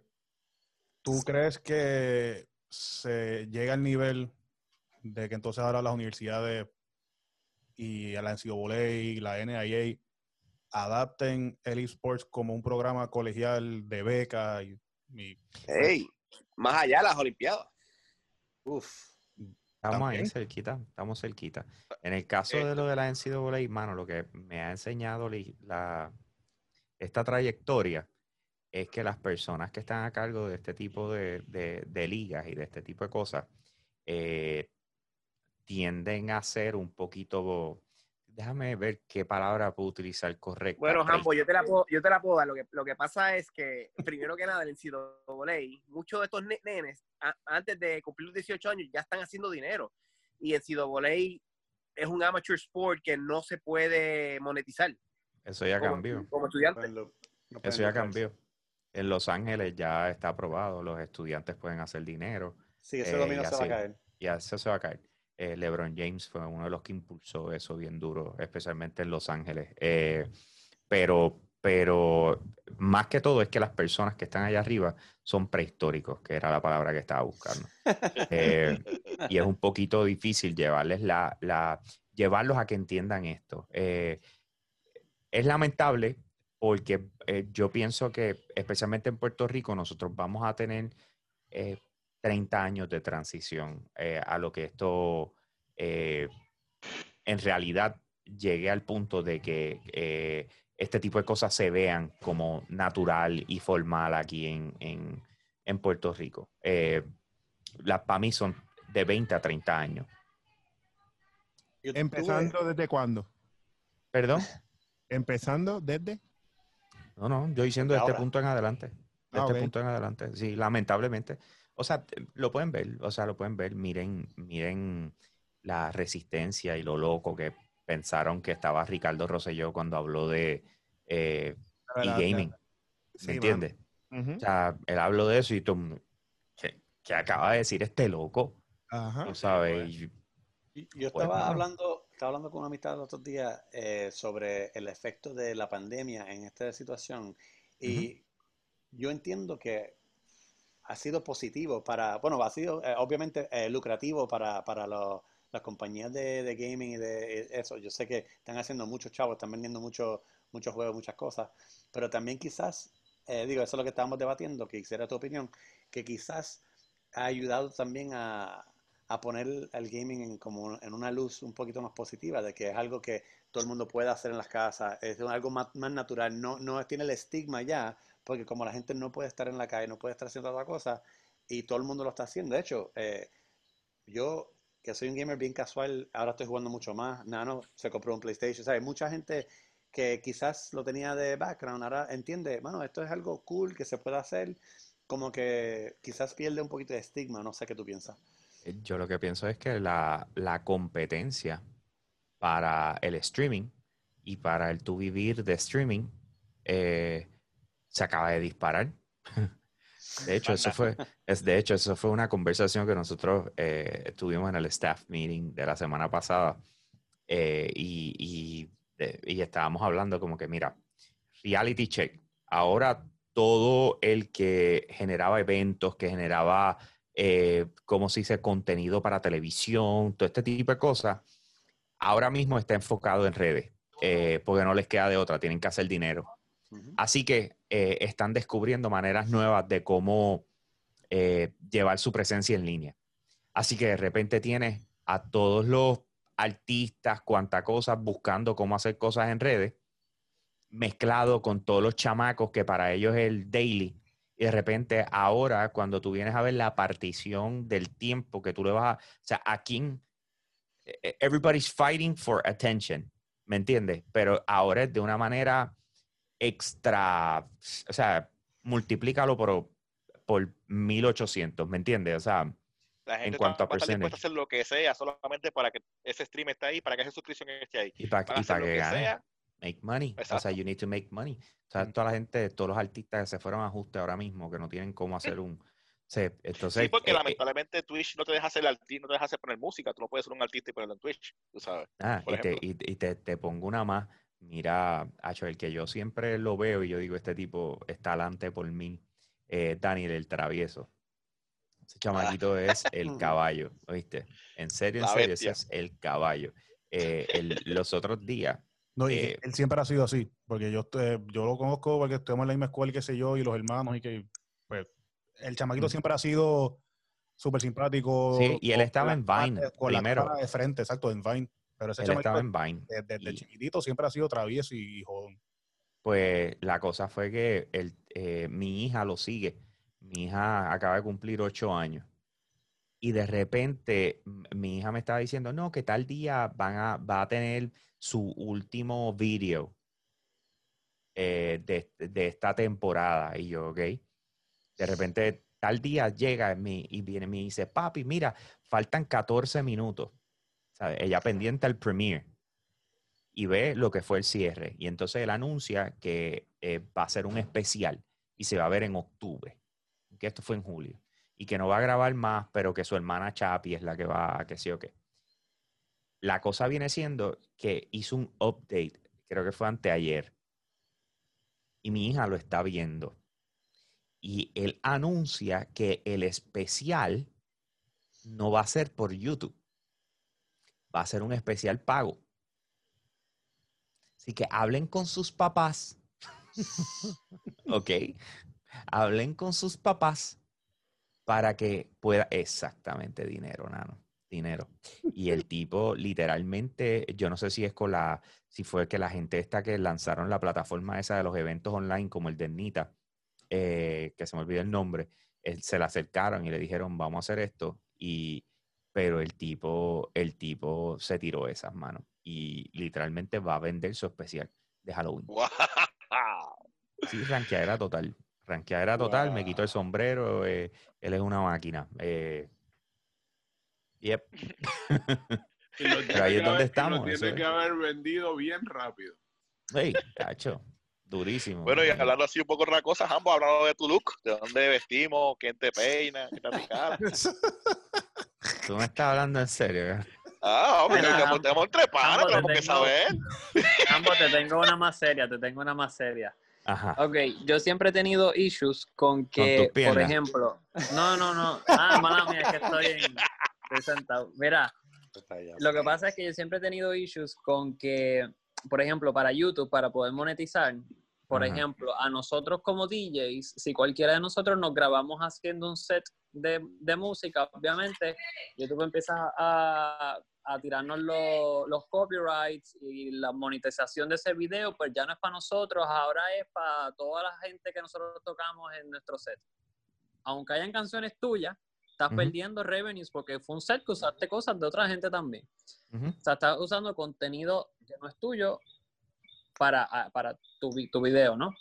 ¿tú crees que se llega al nivel de que entonces ahora las universidades y la NCAA, la NIA adapten el esports como un programa colegial de beca y, y- Ey, más allá las Olimpiadas. Uf, Estamos ahí cerquita, estamos cerquita. En el caso Eh, de lo de la NCAA, mano, lo que me ha enseñado la, esta trayectoria es que las personas que están a cargo de este tipo de, de- de ligas y de este tipo de cosas eh, tienden a ser un poquito, déjame ver qué palabra puedo utilizar correcta. Bueno, pero- Jambo, yo te la puedo, yo te la puedo dar. Lo que, lo que pasa es que, primero que nada, en el NCAA, muchos de estos ne- nenes, a- antes de cumplir los 18 años, ya están haciendo dinero. Y el NCAA es un amateur sport que no se puede monetizar Eso ya como, cambió. como estudiante. pueden lu- no pueden Eso ya cambió. En Los Ángeles ya está aprobado, los estudiantes pueden hacer dinero. Sí, ese Eh, domingo ya se va a caer. y eso se va a caer. Eh, LeBron James fue uno de los que impulsó eso bien duro, especialmente en Los Ángeles. Eh, pero, pero más que todo es que las personas que están allá arriba son prehistóricos, que era la palabra que estaba buscando. Eh, y es un poquito difícil llevarles la, la, llevarlos a que entiendan esto. Es lamentable porque yo pienso que especialmente en Puerto Rico nosotros vamos a tener 30 años de transición eh, a lo que esto eh, en realidad llegue al punto de que eh, este tipo de cosas se vean como natural y formal aquí en, en- en Puerto Rico. Eh, las para mí son de 20 a 30 años. ¿Empezando desde cuándo? ¿Perdón? *laughs* ¿Empezando desde? No, no, yo diciendo de Desde este ahora. punto en adelante. De Ah, este punto en adelante. Sí, lamentablemente. O sea, lo pueden ver, o sea, lo pueden ver. Miren, miren la resistencia y lo loco que pensaron que estaba Ricardo Rosselló cuando habló de eh, e-gaming. Sí. Ujú. O sea, él habló de eso y mundo, ¿qué, qué acaba de decir este loco? Ajá. ¿Tú sabes? Yo Pues, estaba hablando, estaba hablando con una amistad los otros días eh, sobre el efecto de la pandemia en esta situación y yo entiendo que ha sido positivo para, bueno, ha sido eh, obviamente eh, lucrativo para, para los- las compañías de, de gaming y de eh, eso. Yo sé que están haciendo muchos chavos, están vendiendo muchos muchos juegos, muchas cosas, pero también quizás, eh, digo, eso es lo que estábamos debatiendo, que quisiera tu opinión, que quizás ha ayudado también a, a poner el gaming en, como en una luz un poquito más positiva, de que es algo que todo el mundo puede hacer en las casas, es algo más, más natural, no, no tiene el estigma ya, porque como la gente no puede estar en la calle, no puede estar haciendo otra cosa, y todo el mundo lo está haciendo. De hecho, eh, yo, que soy un gamer bien casual, ahora estoy jugando mucho más. Nano se compró un PlayStation. ¿sabes? Mucha gente que quizás lo tenía de background, ahora entiende, bueno, esto es algo cool que se puede hacer, como que quizás pierde un poquito de estigma, no sé qué tú piensas. Eh, Yo lo que pienso es que la, la competencia para el streaming y para el tu vivir de streaming eh, se acaba de disparar. *laughs* De hecho, eso fue, es, de hecho, eso fue una conversación que nosotros eh, tuvimos en el staff meeting de la semana pasada eh, y, y, de- y estábamos hablando como que, mira, reality check. Ahora todo el que generaba eventos, que generaba, eh, ¿cómo se dice?, contenido para televisión, todo este tipo de cosas, ahora mismo está enfocado en redes, eh, porque no les queda de otra, tienen que hacer dinero. Así que eh, están descubriendo maneras nuevas de cómo eh, llevar su presencia en línea. Así que de repente tienes a todos los artistas, cuanta cosas, buscando cómo hacer cosas en redes, mezclado con todos los chamacos que para ellos es el daily. Y de repente ahora, cuando tú vienes a ver la partición del tiempo que tú le vas a... O sea, a quién... eh, Everybody's fighting for attention, ¿me entiendes? Pero ahora es de una manera extra, o sea, multiplícalo por, por 1800, ¿me entiendes? O sea, La gente cuanto a percentage. hacer lo que sea solamente para que ese stream esté ahí, para que esa suscripción esté ahí. y para y hacer pa lo que que gane, sea. make money. O sea, Exacto. you need to make money. O sea, Mm. toda la gente, todos los artistas que se fueron a ajuste ahora mismo, que no tienen cómo hacer un... se- entonces, Sí, porque eh, eh, lamentablemente Twitch no te deja hacer artista, no te deja hacer poner música. Tú no puedes ser un artista y ponerlo en Twitch, tú sabes. Ah, y, te, y, y te, te pongo una más. Mira, Acho, el que yo siempre lo veo y yo digo, este tipo está alante por mí, eh, Daniel el travieso. Ese chamaquito es el *laughs* caballo, ¿oíste? En serio, en La serio, ese es el caballo. Eh, el- los otros días, No, y Eh, él siempre ha sido así, porque yo, yo lo conozco porque estuvimos en la misma escuela, y qué sé yo, y los hermanos, y que, pues, el chamaquito Mm. siempre ha sido súper simpático. Sí, y él estaba en Vine con la de frente, exacto, en Vine. Pero ese él estaba en Vine. desde, desde y- chiquitito siempre ha sido travieso y, y jodón. Pues la cosa fue que el, eh, mi hija lo sigue. Mi hija acaba de cumplir ocho años. Y de repente mi hija me estaba diciendo, no, que tal día van a, va a tener su último video eh, de, de esta temporada. Y yo, ok. De repente tal día llega mi, y viene y me dice, papi, mira, faltan 14 minutos. Ella pendiente al premiere y ve lo que fue el cierre. Y entonces él anuncia que eh, va a ser un especial y se va a ver en octubre. Que esto fue en julio. Y que no va a grabar más, pero que su hermana Chapi es la que va a que sí o qué. La cosa viene siendo que hizo un update, creo que fue anteayer. Y mi hija lo está viendo. Y él anuncia que el especial no va a ser por YouTube. Va a ser un especial pago. Así que hablen con sus papás. *laughs* ok. Hablen con sus papás para que pueda. Exactamente, dinero, nano. Dinero. Y el tipo, literalmente, yo no sé si es con la. Si fue que la gente esta que lanzaron la plataforma esa de los eventos online, como el de Nita, eh, que se me olvidó el nombre, se le acercaron y le dijeron, vamos a hacer esto. Y, pero el tipo, el tipo se tiró esas manos y literalmente va a vender su especial de Halloween. ¡Wow! Sí, ranqueadera total. Ranqueadera total, me quito el sombrero, eh, él es una máquina. Eh, yep. *laughs* Pero ahí es donde haber- estamos, Lo tiene es. que haber vendido bien rápido. Hey, cacho, durísimo. Bueno, y hablando así un poco de otra cosa, ambos hablando de tu look, de dónde vestimos, quién te peina, qué tal tu cara. *laughs* Tú me estás hablando en serio. ¿eh? Ah, hombre, Mira, tenemos, entre panas, tenemos que tengo- saber. *laughs* Ambos, te tengo una más seria, te tengo una más seria. Ajá. Ok, yo siempre he tenido issues con que, tus por ejemplo, no, no, no, ah, mala mía, es que estoy, en, estoy sentado. Mira, lo que pasa es que yo siempre he tenido issues con que, por ejemplo, para YouTube, para poder monetizar, por Ajá. ejemplo, a nosotros como DJs, si cualquiera de nosotros nos grabamos haciendo un set de, de música, obviamente, YouTube empieza a, a tirarnos lo- los copyrights y la monetización de ese video, pues ya no es para nosotros, ahora es para toda la gente que nosotros tocamos en nuestro set. Aunque hayan canciones tuyas, estás perdiendo revenues porque fue un set que usaste cosas de otra gente también. O sea, estás usando contenido que no es tuyo para, a- para tu, tu video, ¿no?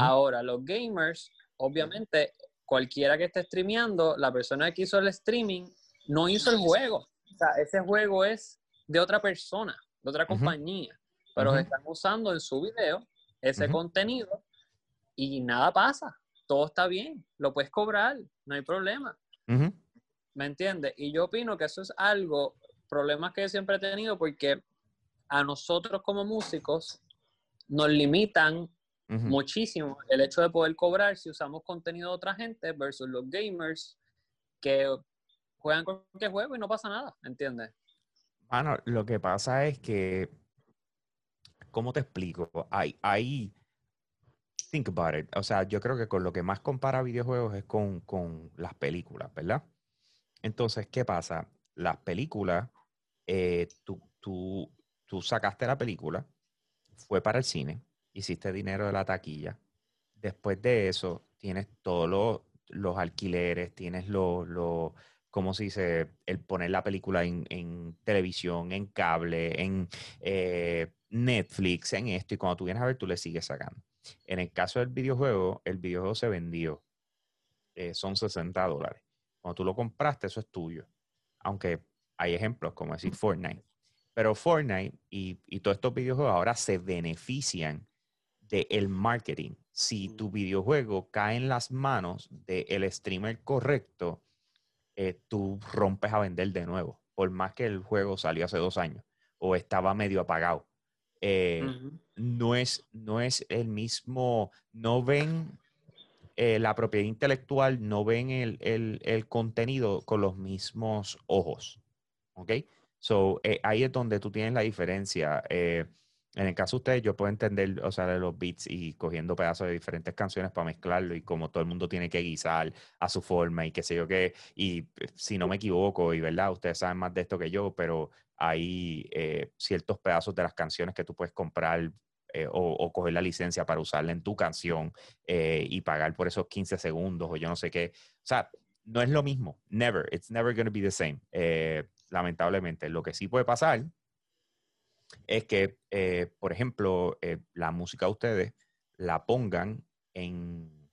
Ahora, los gamers, obviamente, cualquiera que esté streameando, la persona que hizo el streaming no hizo el juego. O sea, ese juego es de otra persona, de otra compañía. pero están usando en su video ese contenido y nada pasa. Todo está bien, lo puedes cobrar, no hay problema. ¿Me entiendes? Y yo opino que eso es algo, problemas que siempre he tenido porque a nosotros como músicos nos limitan muchísimo el hecho de poder cobrar si usamos contenido de otra gente versus los gamers que juegan cualquier juego y no pasa nada, ¿entiendes? Mano, lo que pasa es que, ¿cómo te explico? Hay, hay, think about it. O sea, yo creo que con lo que más compara videojuegos es con, con las películas, ¿verdad? Entonces, ¿qué pasa? Las películas, eh, tú, tú, tú sacaste la película, fue para el cine, hiciste dinero de la taquilla. Después de eso, tienes todos los, los alquileres, tienes los, los, ¿cómo se dice? El poner la película en, en televisión, en cable, en eh, Netflix, en esto, y cuando tú vienes a ver, tú le sigues sacando. En el caso del videojuego, el videojuego se vendió. eh, son 60 dólares. Cuando tú lo compraste, eso es tuyo. Aunque hay ejemplos como decir Fortnite. Pero Fortnite y, y todos estos videojuegos ahora se benefician del marketing. Si tu videojuego cae en las manos del streamer correcto, eh, tú rompes a vender de nuevo. Por más que el juego salió hace dos años o estaba medio apagado. Eh, no es, no es el mismo, no ven eh, la propiedad intelectual, no ven el, el- el contenido con los mismos ojos. ¿Ok? So, eh, ahí es donde tú tienes la diferencia. Eh, en el caso de ustedes, yo puedo entender, o sea, los beats y cogiendo pedazos de diferentes canciones para mezclarlo y como todo el mundo tiene que guisar a su forma y qué sé yo qué. Y eh, si no me equivoco, y verdad, ustedes saben más de esto que yo, pero hay eh, ciertos pedazos de las canciones que tú puedes comprar eh, o, o coger la licencia para usarla en tu canción eh, y pagar por esos 15 segundos o yo no sé qué. O sea, no es lo mismo. Never. It's never going to be the same. Lamentablemente. Lo que sí puede pasar es que, eh, por ejemplo, eh, la música de ustedes la pongan en,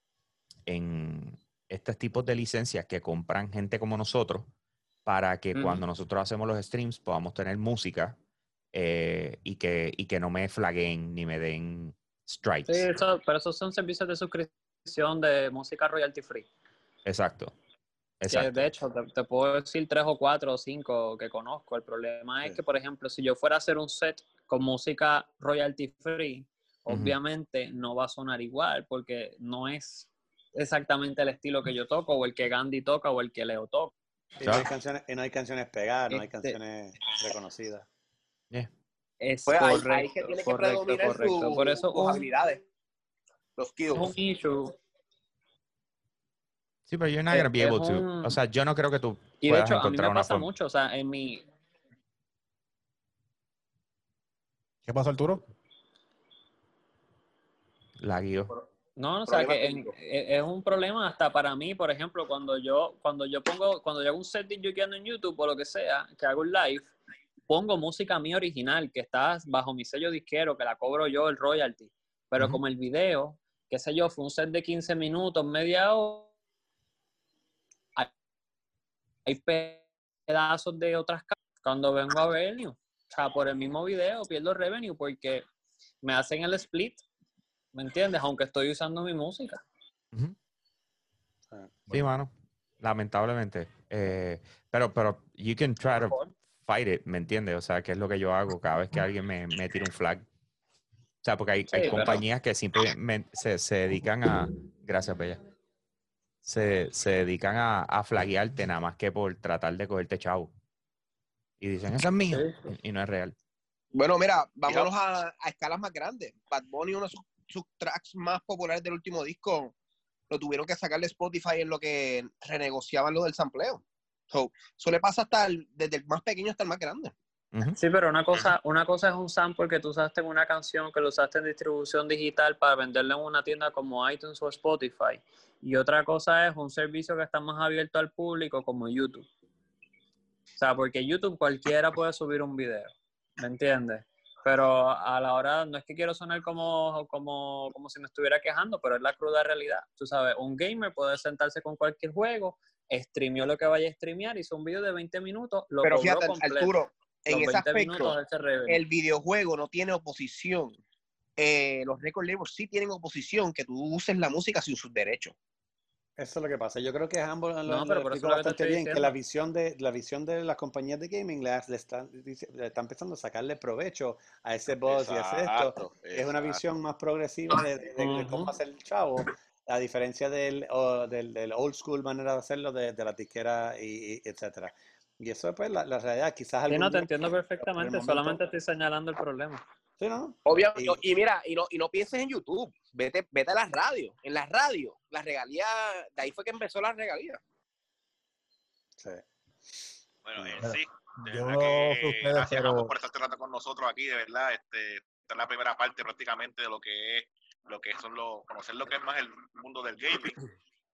en estos tipos de licencias que compran gente como nosotros para que cuando nosotros hacemos los streams podamos tener música eh, y, que, y que no me flaguen ni me den strikes. Sí, eso- pero esos son servicios de suscripción de música royalty free. Exacto. Que de hecho, te, te puedo decir tres o cuatro o cinco que conozco. El problema es Sí. que, por ejemplo, si yo fuera a hacer un set con música royalty free, obviamente no va a sonar igual porque no es exactamente el estilo que yo toco o el que Gandhi toca o el que Leo toca. Y no hay canciones, y no hay canciones pegadas, no hay Este- canciones reconocidas. Yeah. Es Pues correcto, ahí que tiene que correcto, predominar correcto. su- Por eso sus habilidades. Los es un skills. issue. Sí, pero you're not Es- gonna be able to. O sea, yo no creo que tú Y de puedas hecho, a mí encontrar me una pasa forma. mucho. O sea, en mi, ¿Qué pasa, Arturo? La guío. No, o sea que en- técnico. e- es un problema hasta para mí, por ejemplo, cuando yo cuando yo pongo cuando yo hago un set de yukeando en YouTube o lo que sea, que hago un live, pongo música mía original que está bajo mi sello disquero, que la cobro yo el royalty. Pero como el video, qué sé yo, fue un set de 15 minutos, media hora, hay pedazos de otras cuando vengo a revenue, o sea, por el mismo video pierdo revenue porque me hacen el split, ¿me entiendes? Aunque estoy usando mi música. Ah, Sí, mano. Lamentablemente. Eh, pero, pero, you can try to fight it, ¿me entiendes? O sea, que es lo que yo hago cada vez que alguien me, me tira un flag. O sea, porque hay, hay Sí, pero- compañías que simplemente se, se dedican a. Gracias, Bella. Se, se dedican a, a flaguearte nada más que por tratar de cogerte chavo. Y dicen, eso es mío. Sí, Y, y no es real. Bueno, mira, vámonos a, a escalas más grandes. Bad Bunny, uno de sus, sus tracks más populares del último disco, lo tuvieron que sacar de Spotify en lo que renegociaban lo del sampleo. So, eso le pasa hasta el- desde el más pequeño hasta el más grande. Sí, pero una cosa, una cosa es un sample que tú usaste en una canción, que lo usaste en distribución digital para venderlo en una tienda como iTunes o Spotify. Y otra cosa es un servicio que está más abierto al público como YouTube. O sea, porque YouTube cualquiera puede subir un video, ¿me entiendes? Pero a la hora, no es que quiero sonar como, como, como si me estuviera quejando, pero es la cruda realidad. Tú sabes, un gamer puede sentarse con cualquier juego, streameó lo que vaya a streamear, hizo un video de 20 minutos, lo Pero cobró fíjate, completo. Arturo, en ese 20 minutos aspecto, el videojuego no tiene oposición. Eh, los record labels sí tienen oposición, que tú uses la música sin sus derechos. Eso es lo que pasa. Yo creo que ambos lo, No, lo pero lo bastante bien, que la visión de la visión de las compañías de gaming le, le están, le están empezando a sacarle provecho a ese buzz y a ese esto. Exacto, Es una visión más progresiva de, de- de cómo hacer el chavo, a diferencia del, o- del, del old school manera de hacerlo de, de la disquera y, y etcétera. Y eso es pues la, la realidad. Quizás Sí, algún no, te día- entiendo perfectamente, momento- solamente estoy señalando el problema. Sí, ¿no? Obviamente, Y- y, mira, y no, y no pienses en YouTube, vete, vete a las radios. En las radios, las regalías, de ahí fue que empezó las regalías. Sí. Bueno, eh, sí, de yo que gracias pero- por estar rato con nosotros aquí, de verdad, este, esta es la primera parte prácticamente de lo que es, lo que son los, conocer lo que es más el mundo del gaming.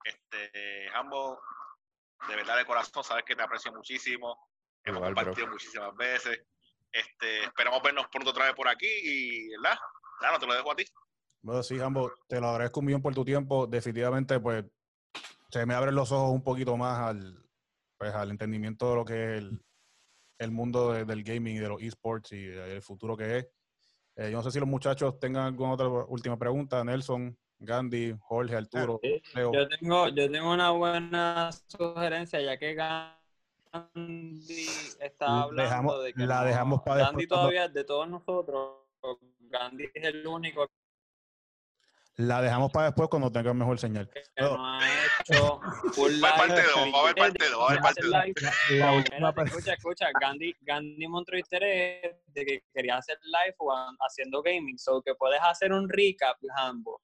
Este, ambos, de verdad de corazón, sabes que te aprecio muchísimo, hemos Igual, bro. compartido muchísimas veces, este, esperamos vernos pronto otra vez por aquí y, ¿verdad? Claro, te lo dejo a ti. Bueno, sí, Jambo, te lo agradezco un millón por tu tiempo. Definitivamente, pues, se me abren los ojos un poquito más al, pues, al entendimiento de lo que es el, el mundo de- del gaming y de los esports y el futuro que es. Eh, yo no sé si los muchachos tengan alguna otra última pregunta. Nelson, Gandhi, Jorge, Arturo, Sí, Leo. Yo tengo, yo tengo una buena sugerencia, ya que Gandhi está hablando Dejamos- de que la no- dejamos para Gandhi después todavía, de todos nosotros, Gandhi es el único La dejamos para después cuando tengan mejor señal. que No. no ha hecho *laughs* un Va parte va a haber parte va a haber parte escucha, escucha, Gandhi, Gandhi mostró interés de que quería hacer live jugando- haciendo gaming, so que puedes hacer un recap, Jambo,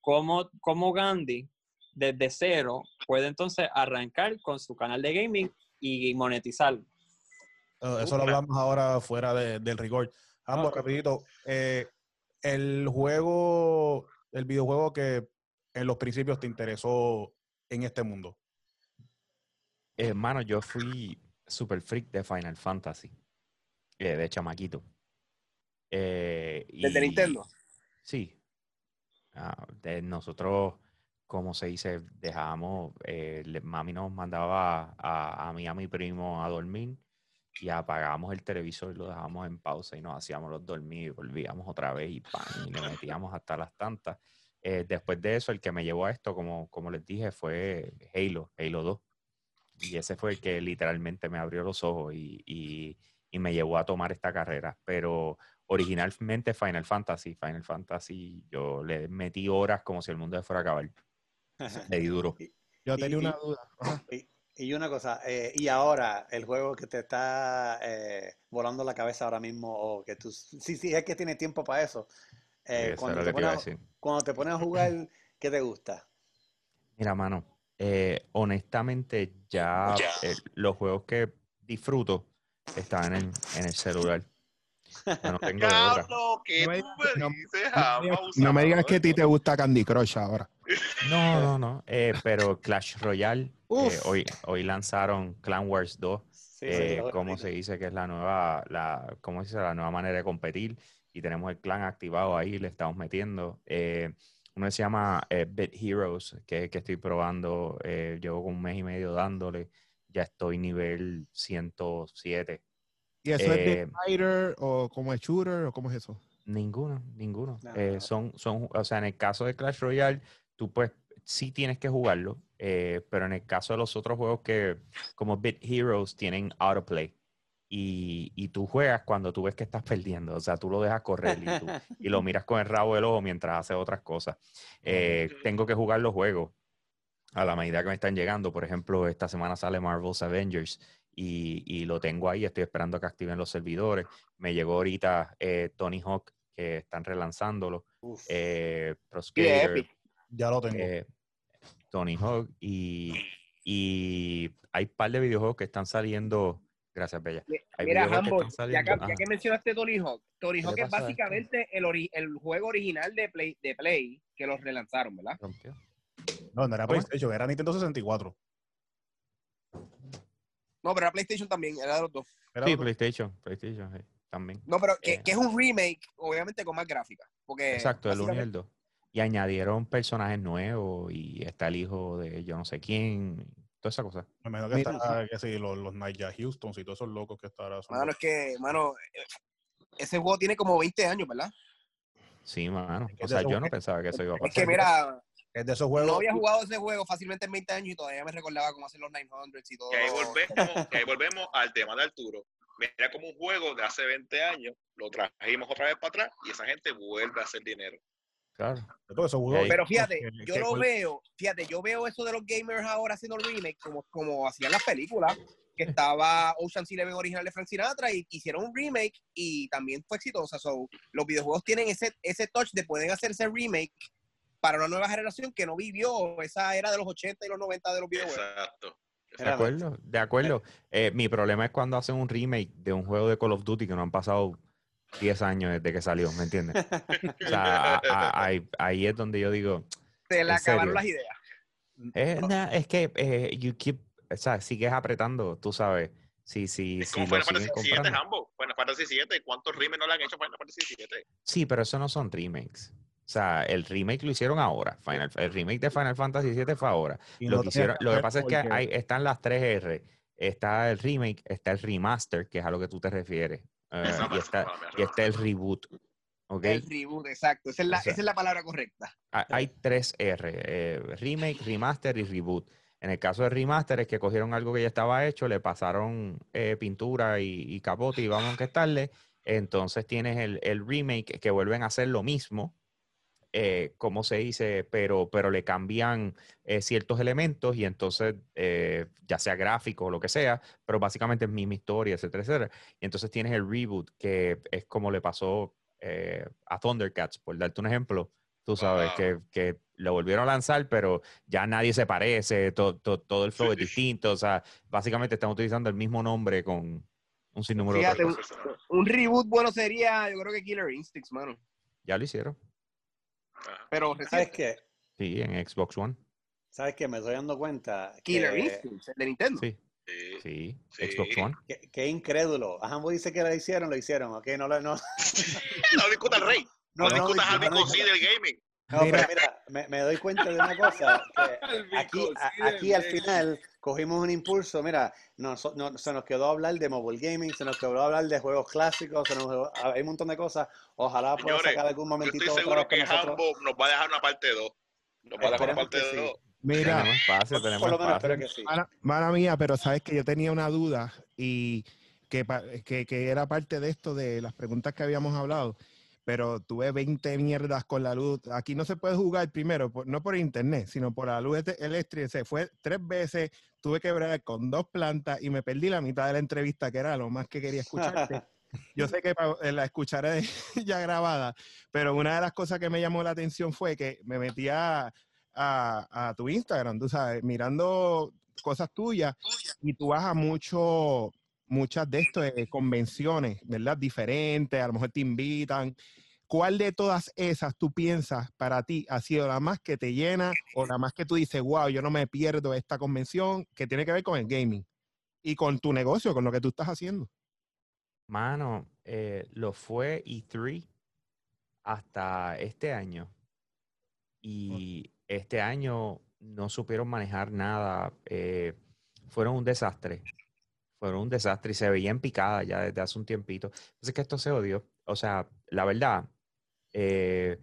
cómo, cómo Gandhi desde cero puede entonces arrancar con su canal de gaming y monetizarlo. Eh, Eso lo hablamos ahora fuera de- del rigor. Ambos, rapidito. eh, el juego, el videojuego que en los principios te interesó en este mundo. Hermano, yo fui super freak de Final Fantasy, eh, de chamaquito. Eh, ¿Desde y- Nintendo? Sí. Ah, de nosotros, como se dice, dejábamos, eh, mami nos mandaba a, mí a mi primo a dormir y apagábamos el televisor y lo dejábamos en pausa y nos hacíamos los dormir y volvíamos otra vez y, ¡pam! y le metíamos hasta las tantas. Eh, después de eso, el que me llevó a esto, como, como les dije, fue Halo, Halo 2. Y ese fue el que literalmente me abrió los ojos y- y me llevó a tomar esta carrera. Pero originalmente Final Fantasy, Final Fantasy, yo le metí horas como si el mundo se fuera a acabar. *laughs* Le di duro. Yo Y- tenía una duda. Y, y una cosa, eh, y ahora el juego que te está eh, volando la cabeza ahora mismo, o que tú, sí, sí, es que tiene tiempo para eso. Eh, Eso cuando, era te lo que iba a pones, cuando te pones a jugar, ¿qué te gusta? Mira, mano, eh, honestamente ya eh, los juegos que disfruto están en, en el celular. No *laughs* tengo ¿qué No me tú digas- me no- dices, No Jamba, No me digas que a ti te gusta Candy Crush ahora. No, no, no. eh, pero Clash Royale, eh, hoy, hoy lanzaron Clan Wars 2. Sí, eh, ¿cómo se dice que es la nueva, la, ¿cómo se dice? la nueva manera de competir? Y tenemos el clan activado ahí, le estamos metiendo. Eh, uno se llama eh, Bit Heroes, que es el que estoy probando. eh, llevo como un mes y medio dándole. Ya estoy nivel 107. ¿Y eso es de Eh, fighter o como es shooter o cómo es eso? Ninguno, ninguno. No, Eh, no. son, son, o sea, en el caso de Clash Royale, tú pues sí tienes que jugarlo, eh, pero en el caso de los otros juegos que, como Bit Heroes, tienen autoplay. Y, y tú juegas cuando tú ves que estás perdiendo, o sea, tú lo dejas correr y, tú- *laughs* y lo miras con el rabo del ojo mientras haces otras cosas. Eh, tengo que jugar los juegos a la medida que me están llegando. Por ejemplo, esta semana sale Marvel's Avengers y, y lo tengo ahí, estoy esperando que activen los servidores. Me llegó ahorita eh, Tony Hawk, que están relanzándolo. Eh, Pro Y de Skater, Epic. Ya lo tengo. eh, Tony Hawk y, y hay un par de videojuegos que están saliendo. Gracias, Bella. Hay Mira, que ya que, ya mencionaste Tony Hawk, Tony ¿Qué Hawk es a esto? básicamente el, ori- el juego original de Play, de Play que los relanzaron, ¿verdad? No, no era. PlayStation, era Nintendo 64. No, pero era PlayStation también, era de los dos. Era Sí, otro- PlayStation, PlayStation, sí, también. No, pero que, Eh. que es un remake, obviamente con más gráfica. Porque Exacto, el 1 y el 2. Y añadieron personajes nuevos y está el hijo de yo no sé quién. toda esa cosa. Me imagino que Mira, está, que sí, los, los Nigel Houston y todos esos locos que están ahora son Mano, es que, mano, eh, ese juego tiene como 20 años, ¿verdad? Sí, mano. Es O sea, yo no pensaba que eso iba a Es pasar. que, mira, es de esos no había jugado ese juego fácilmente en 20 años y todavía me recordaba cómo hacer los 900 y todo. Y ahí volvemos, *laughs* y ahí volvemos al tema de Arturo. Mira como un juego de hace 20 años, lo trajimos otra vez para atrás y esa gente vuelve a hacer dinero. Claro. Pero fíjate, yo lo veo, fíjate, yo veo eso de los gamers ahora haciendo remake como, como hacían las películas, que estaba Ocean's Eleven original de Frank Sinatra y hicieron un remake y también fue exitosa. So, los videojuegos tienen ese, ese touch de pueden hacer ese remake para una nueva generación que no vivió esa era de los 80 y los 90 de los videojuegos. Exacto. De acuerdo, de acuerdo. Eh, mi problema es cuando hacen un remake de un juego de Call of Duty que no han pasado 10 años desde que salió, ¿me entiendes? O sea, a- a- ahí, ahí es donde yo digo, Se le ¿En acabaron serio? las ideas. eh, nah, es que eh, you keep, o sea, sigues apretando, tú sabes. Sí, sí, Es sí, como Final Fantasy VII. Hambo. Final Fantasy VII, ¿cuántos remakes no le han hecho Final Fantasy VII? Sí, pero eso no son remakes. O sea, el remake lo hicieron ahora. Final, el remake de Final Fantasy VII fue ahora. y Lo no que, hicieron, lo que pasa es que hay, están las tres R. Está el remake, está el remaster, que es a lo que tú te refieres. eh, y, está, y el reboot. ¿ok? El reboot, exacto. Esa es la, O sea, esa es la palabra correcta. Ha- Hay tres R, eh, remake, remaster y reboot. En el caso de remaster es que cogieron algo que ya estaba hecho, le pasaron eh, pintura y, y capote y vamos a enquestarle. Entonces tienes el, el remake que vuelven a hacer lo mismo, eh, como se dice, pero, pero le cambian eh, ciertos elementos y entonces, eh, ya sea gráfico o lo que sea, pero básicamente es misma historia, etcétera, etcétera. Y entonces tienes el reboot, que es como le pasó eh, a Thundercats, por darte un ejemplo. Tú sabes Wow. que, que lo volvieron a lanzar, pero ya nadie se parece, to- to- todo el flow es Sí. distinto. O sea, básicamente están utilizando el mismo nombre con un sinnúmero de Fíjate, un, cosas. un reboot bueno sería, yo creo que Killer Instincts, mano. Ya lo hicieron. Pero ¿Sabes qué? Sí, en Xbox One. ¿Sabes qué? Me estoy dando cuenta Killer que, Instincts, el de Nintendo. Sí, Sí. sí. Xbox One. que, que incrédulo. Ajambo dice que lo hicieron, lo hicieron, ¿ok? No, lo- no, *laughs* no discuta al rey. No, no, no, discutas al no, no, Vico del gaming. No, Mira. pero mira, me, me doy cuenta de una cosa, que *laughs* aquí, a- aquí al final cogimos un impulso, mira, nos, no- se nos quedó hablar de mobile gaming, se nos quedó hablar de juegos clásicos, se nos quedó- hay un montón de cosas, ojalá pueda sacar algún Yo momentito estoy otra seguro que nosotros. Hambo nos va a dejar una parte 2. Nos va a dejar una parte que sí. 2. Mira, Tenemos espacio, tenemos Por lo menos espacio. espero que sí. Mala, mala mía, pero sabes que yo tenía una duda y que, que, que era parte de esto de las preguntas que habíamos hablado, pero tuve 20 mierdas con la luz. Aquí no se puede jugar primero, por- no por internet, sino por la luz este- eléctrica. Se fue tres veces, tuve que bregar con dos plantas y me perdí la mitad de la entrevista, que era lo más que quería escucharte. *laughs* Yo sé que eh, la escucharé *laughs* ya grabada, pero una de las cosas que me llamó la atención fue que me metía a, a tu Instagram, tú sabes, mirando cosas tuyas y tú vas a mucho, muchas de estas eh, convenciones, ¿verdad? Diferentes, a lo mejor te invitan. ¿Cuál de todas esas tú piensas para ti ha sido la más que te llena o la más que tú dices, wow, yo no me pierdo esta convención que tiene que ver con el gaming y con tu negocio, con lo que tú estás haciendo? Mano, eh, lo fue E3 hasta este año. Y este año no supieron manejar nada. eh, fueron un desastre. Fueron un desastre y se veía en picada ya desde hace un tiempito. Entonces que esto se odió. O sea, la verdad, eh,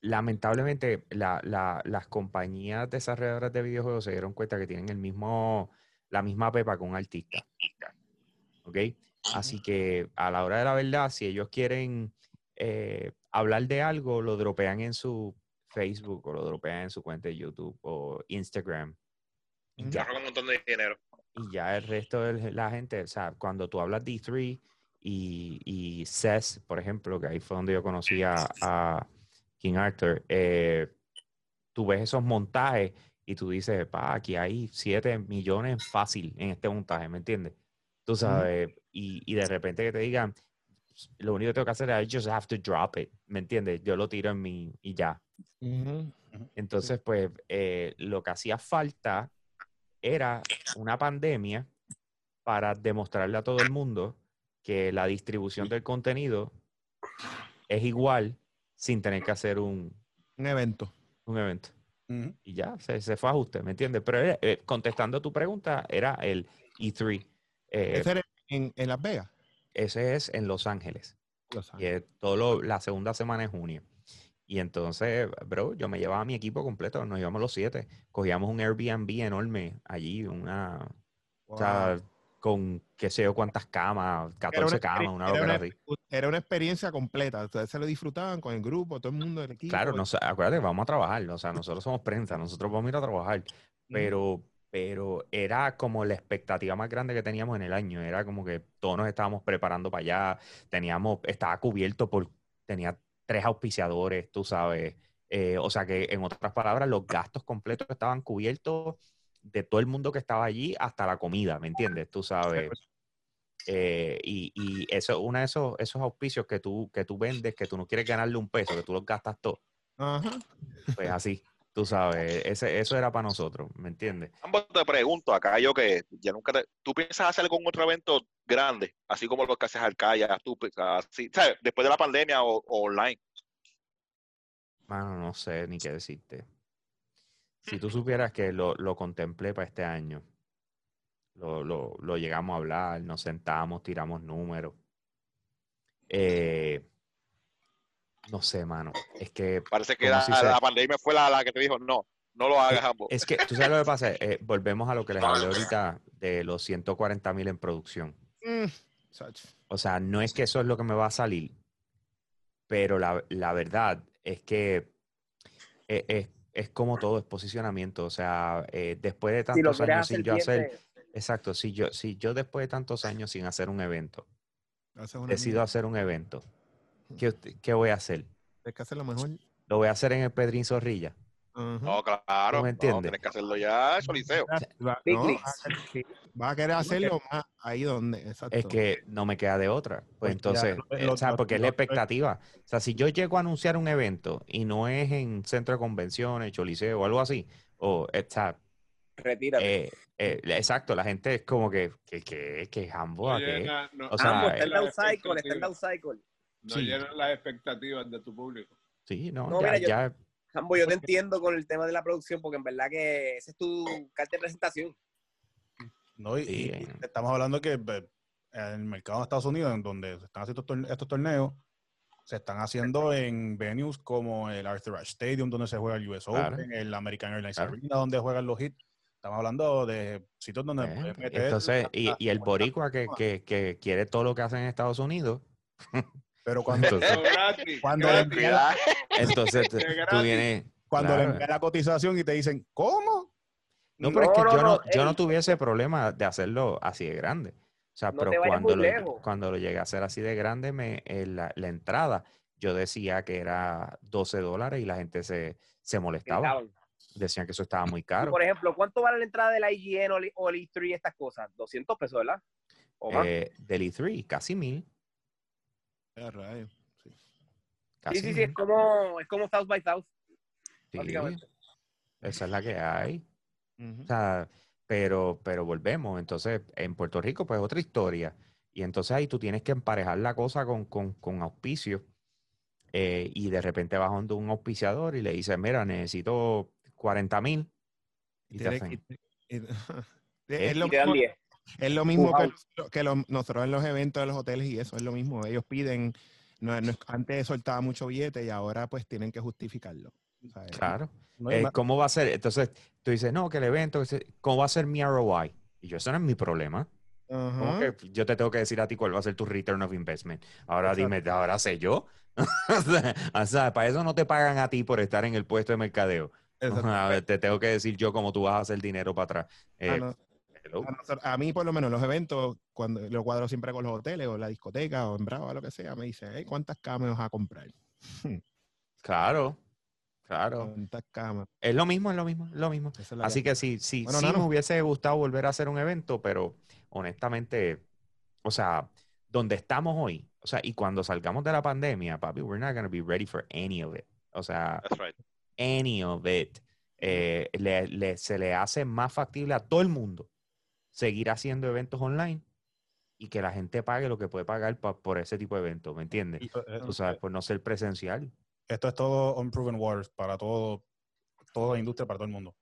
lamentablemente la- la- las compañías desarrolladoras de videojuegos se dieron cuenta que tienen el mismo, la misma pepa con un artista. ¿Ok? Así que a la hora de la verdad, si ellos quieren eh, hablar de algo, lo dropean en su Facebook o lo dropean en su cuenta de YouTube o Instagram. Y ya, un montón de dinero. Y ya el resto de la gente, o sea, cuando tú hablas de E3 y, y CES, por ejemplo, que ahí fue donde yo conocí a, a King Arthur, eh, tú ves esos montajes y tú dices, pa, aquí hay 7 millones fácil en este montaje, ¿me entiendes? Tú sabes, y, y de repente que te digan, lo único que tengo que hacer es I just have to drop it, ¿me entiendes? Yo lo tiro en mi y ya. Entonces, pues, eh, lo que hacía falta era una pandemia para demostrarle a todo el mundo que la distribución del contenido es igual sin tener que hacer un, Un evento. un evento. Y ya, se, se fue a ajuste, ¿me entiendes? Pero era- eh, contestando tu pregunta, era el E3. Eh, Ese era en, en Las Vegas. ese es en Los Ángeles. Los Y Ángeles. es todo lo- la segunda semana de junio. Y entonces, bro, yo me llevaba a mi equipo completo, nos llevamos los siete. Cogíamos un Airbnb enorme allí, una, o sea, con qué sé yo cuántas camas, 14 camas, una era, una, así. era una experiencia completa. Ustedes se lo disfrutaban con el grupo, todo el mundo del equipo. Claro, no, sé, acuérdate, vamos a trabajar, o sea, nosotros somos prensa, nosotros vamos a ir a trabajar, pero, pero era como la expectativa más grande que teníamos en el año, era como que todos nos estábamos preparando para allá, teníamos, estaba cubierto por, tenía tres auspiciadores, tú sabes, eh, o sea que en otras palabras, los gastos completos estaban cubiertos de todo el mundo que estaba allí hasta la comida, ¿me entiendes? Tú sabes. Eh, y, y eso es uno de esos, esos auspicios que tú, que tú vendes, que tú no quieres ganarle un peso, que tú los gastas todo. Ajá. Pues así, tú sabes, ese, eso era para nosotros, ¿me entiendes? Ambos te pregunto, acá yo que ya nunca te, ¿tú piensas hacer algún otro evento grande, así como lo que haces Arcaya, tú, así, ¿sabes? Después de la pandemia o, o online. Mano, no sé ni qué decirte. Si tú supieras que lo, lo contemplé para este año, lo, lo, lo llegamos a hablar, nos sentamos, tiramos números. Eh, no sé, mano. Es que Parece que la, si se- la pandemia fue la, la que te dijo, no, no lo hagas ambos. Es que, tú sabes lo que pasa, *laughs* Eh, volvemos a lo que les hablé ahorita de los 140 mil en producción. Mm. O sea, no es que eso es lo que me va a salir, pero la, la verdad es que es, es- es como todo, es posicionamiento. O sea, eh, después de tantos años sin yo hacer, exacto, si yo, si yo después de tantos años sin hacer un evento, decido hacer un evento, ¿qué, qué voy a hacer? Tienes que hacerlo mejor. ¿Lo voy a hacer en el Pedrín Zorrilla? Ajá. No, claro, ¿Tú me no, entiendes? tienes que hacerlo ya, Choliseo. No, vas a querer- hacerlo más ahí donde, exacto. Es que no me queda de otra. Pues ya entonces, eh, lo- o sea, lo- porque es la expectativa. O sea, si yo llego a anunciar un evento y no es en centro de convenciones, choliseo o algo así, o, eh, o sea, Retírate. eh, eh, exacto, la gente es como que, que, que, que jambo, ¿a No qué? llena- no- O No Sí. llenan las expectativas de tu público. Sí, no, No, ya, mira, yo- ya, Jambo, yo te entiendo con el tema de la producción, porque en verdad que ese es tu carta de presentación. ¿no? Y, Sí, y eh. estamos hablando que eh, en el mercado de Estados Unidos, en donde se están haciendo estos, torne- estos torneos, se están haciendo en venues como el Arthur Ashe Stadium, donde se juega el US Claro. Open, el American Airlines Claro. Arena, donde juegan los hits. Estamos hablando de sitios donde eh, meter entonces, y, y el 50 boricua que, que, que quiere todo lo que hacen en Estados Unidos, *laughs* Pero cuando, Entonces- Pero gratis, Cuando le gratis. la- entonces *laughs* tú, gratis. vienes... cuando le envían la cotización y te dicen, ¿cómo? No, pero es que yo no, yo no tuviese problema de hacerlo así de grande. O sea, No pero cuando lo, cuando lo llegué a hacer así de grande, me, eh, la, la entrada, yo decía que era 12 dólares y la gente se, se molestaba. Estaban. Decían que eso estaba muy caro. Por ejemplo, ¿cuánto vale la entrada de la IGN o el, o el E3 y estas cosas? 200 pesos, ¿verdad? O más. Eh, del E3, casi mil. Sí. Casi sí, sí, sí, es como, es como South by South, Sí, básicamente. esa es la que hay. O sea, pero, pero volvemos. Entonces, en Puerto Rico, pues otra historia. Y entonces ahí tú tienes que emparejar la cosa con, con, con auspicios. eh, y de repente vas donde un auspiciador y le dices, mira, necesito 40 mil. Y te Tiene hacen, que- y- *laughs* es lo Y te mismo, 10. Es lo mismo que, Wow. que lo- nosotros en los eventos de los hoteles y eso es lo mismo. Ellos piden, no, no es- antes soltaba mucho billete y ahora pues tienen que justificarlo. ¿sabes? claro. No, Eh, ¿Cómo va a ser? Entonces tú dices, no, que el evento, ¿cómo va a ser mi ROI? Y yo, eso no es mi problema. ¿Cómo Ajá. que yo te tengo que decir a ti cuál va a ser tu return of investment? Ahora Exacto. dime, ahora sé yo. *laughs* o, sea, para eso no te pagan a ti por estar en el puesto de mercadeo. *laughs* A ver, te tengo que decir yo cómo tú vas a hacer dinero para atrás. Ah, Eh, no. Hello. A, mí, por lo menos, los eventos, cuando lo cuadro siempre con los hoteles o la discoteca o en Brava, lo que sea, me dicen, "Hey, ¿cuántas camas vas a comprar? *laughs* Claro, claro. ¿Cuántas camas? Es lo mismo, es lo mismo, es lo mismo. Es Así que- que sí, sí, Bueno, sí me Nano. hubiese gustado volver a hacer un evento, pero honestamente, o sea, donde estamos hoy, o sea, y cuando salgamos de la pandemia, papi, we're not going to be ready for any of it. O sea, That's right. any of it. Eh, le- le- se le hace más factible a todo el mundo seguir haciendo eventos online y que la gente pague lo que puede pagar pa- por ese tipo de eventos, ¿me entiendes? eh, Tú sabes, por no ser presencial. esto es todo unproven waters para todo. toda la industria, para todo el mundo.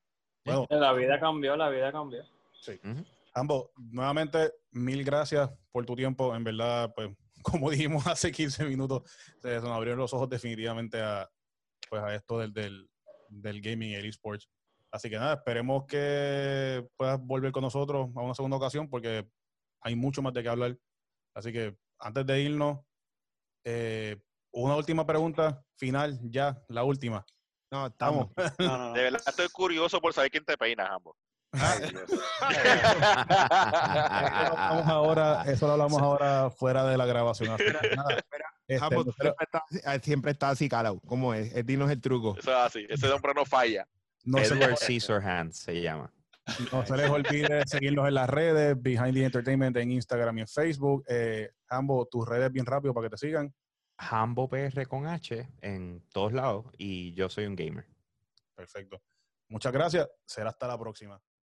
Bueno, La vida cambió, la vida cambió. Ujú. ambos, nuevamente, mil gracias por tu tiempo. En verdad, pues, *laughs* como dijimos hace 15 minutos, se nos abrieron los ojos definitivamente a, pues, a esto del, del, del gaming y el esports. Así que nada, esperemos que puedas volver con nosotros a una segunda ocasión porque hay mucho más de qué hablar. Así que antes de irnos, eh, una última pregunta final, ya, la última. No, estamos. *laughs* No, no, no. De verdad estoy curioso por saber quién te peina, ambos. *laughs* Eso lo hablamos ahora, eso lo hablamos ahora fuera de la grabación. Este, siempre está así calado. ¿Cómo es? Eh, Dinos el truco. Eso es así. Ese hombre no falla. No, se, Edward se llama. no se les olvide seguirnos en las redes, Behind the Entertainment en Instagram y en Facebook. Eh, tus redes bien rápido para que te sigan. Hambo PR con H en todos lados y yo soy un gamer. Perfecto. Muchas gracias. Será hasta la próxima.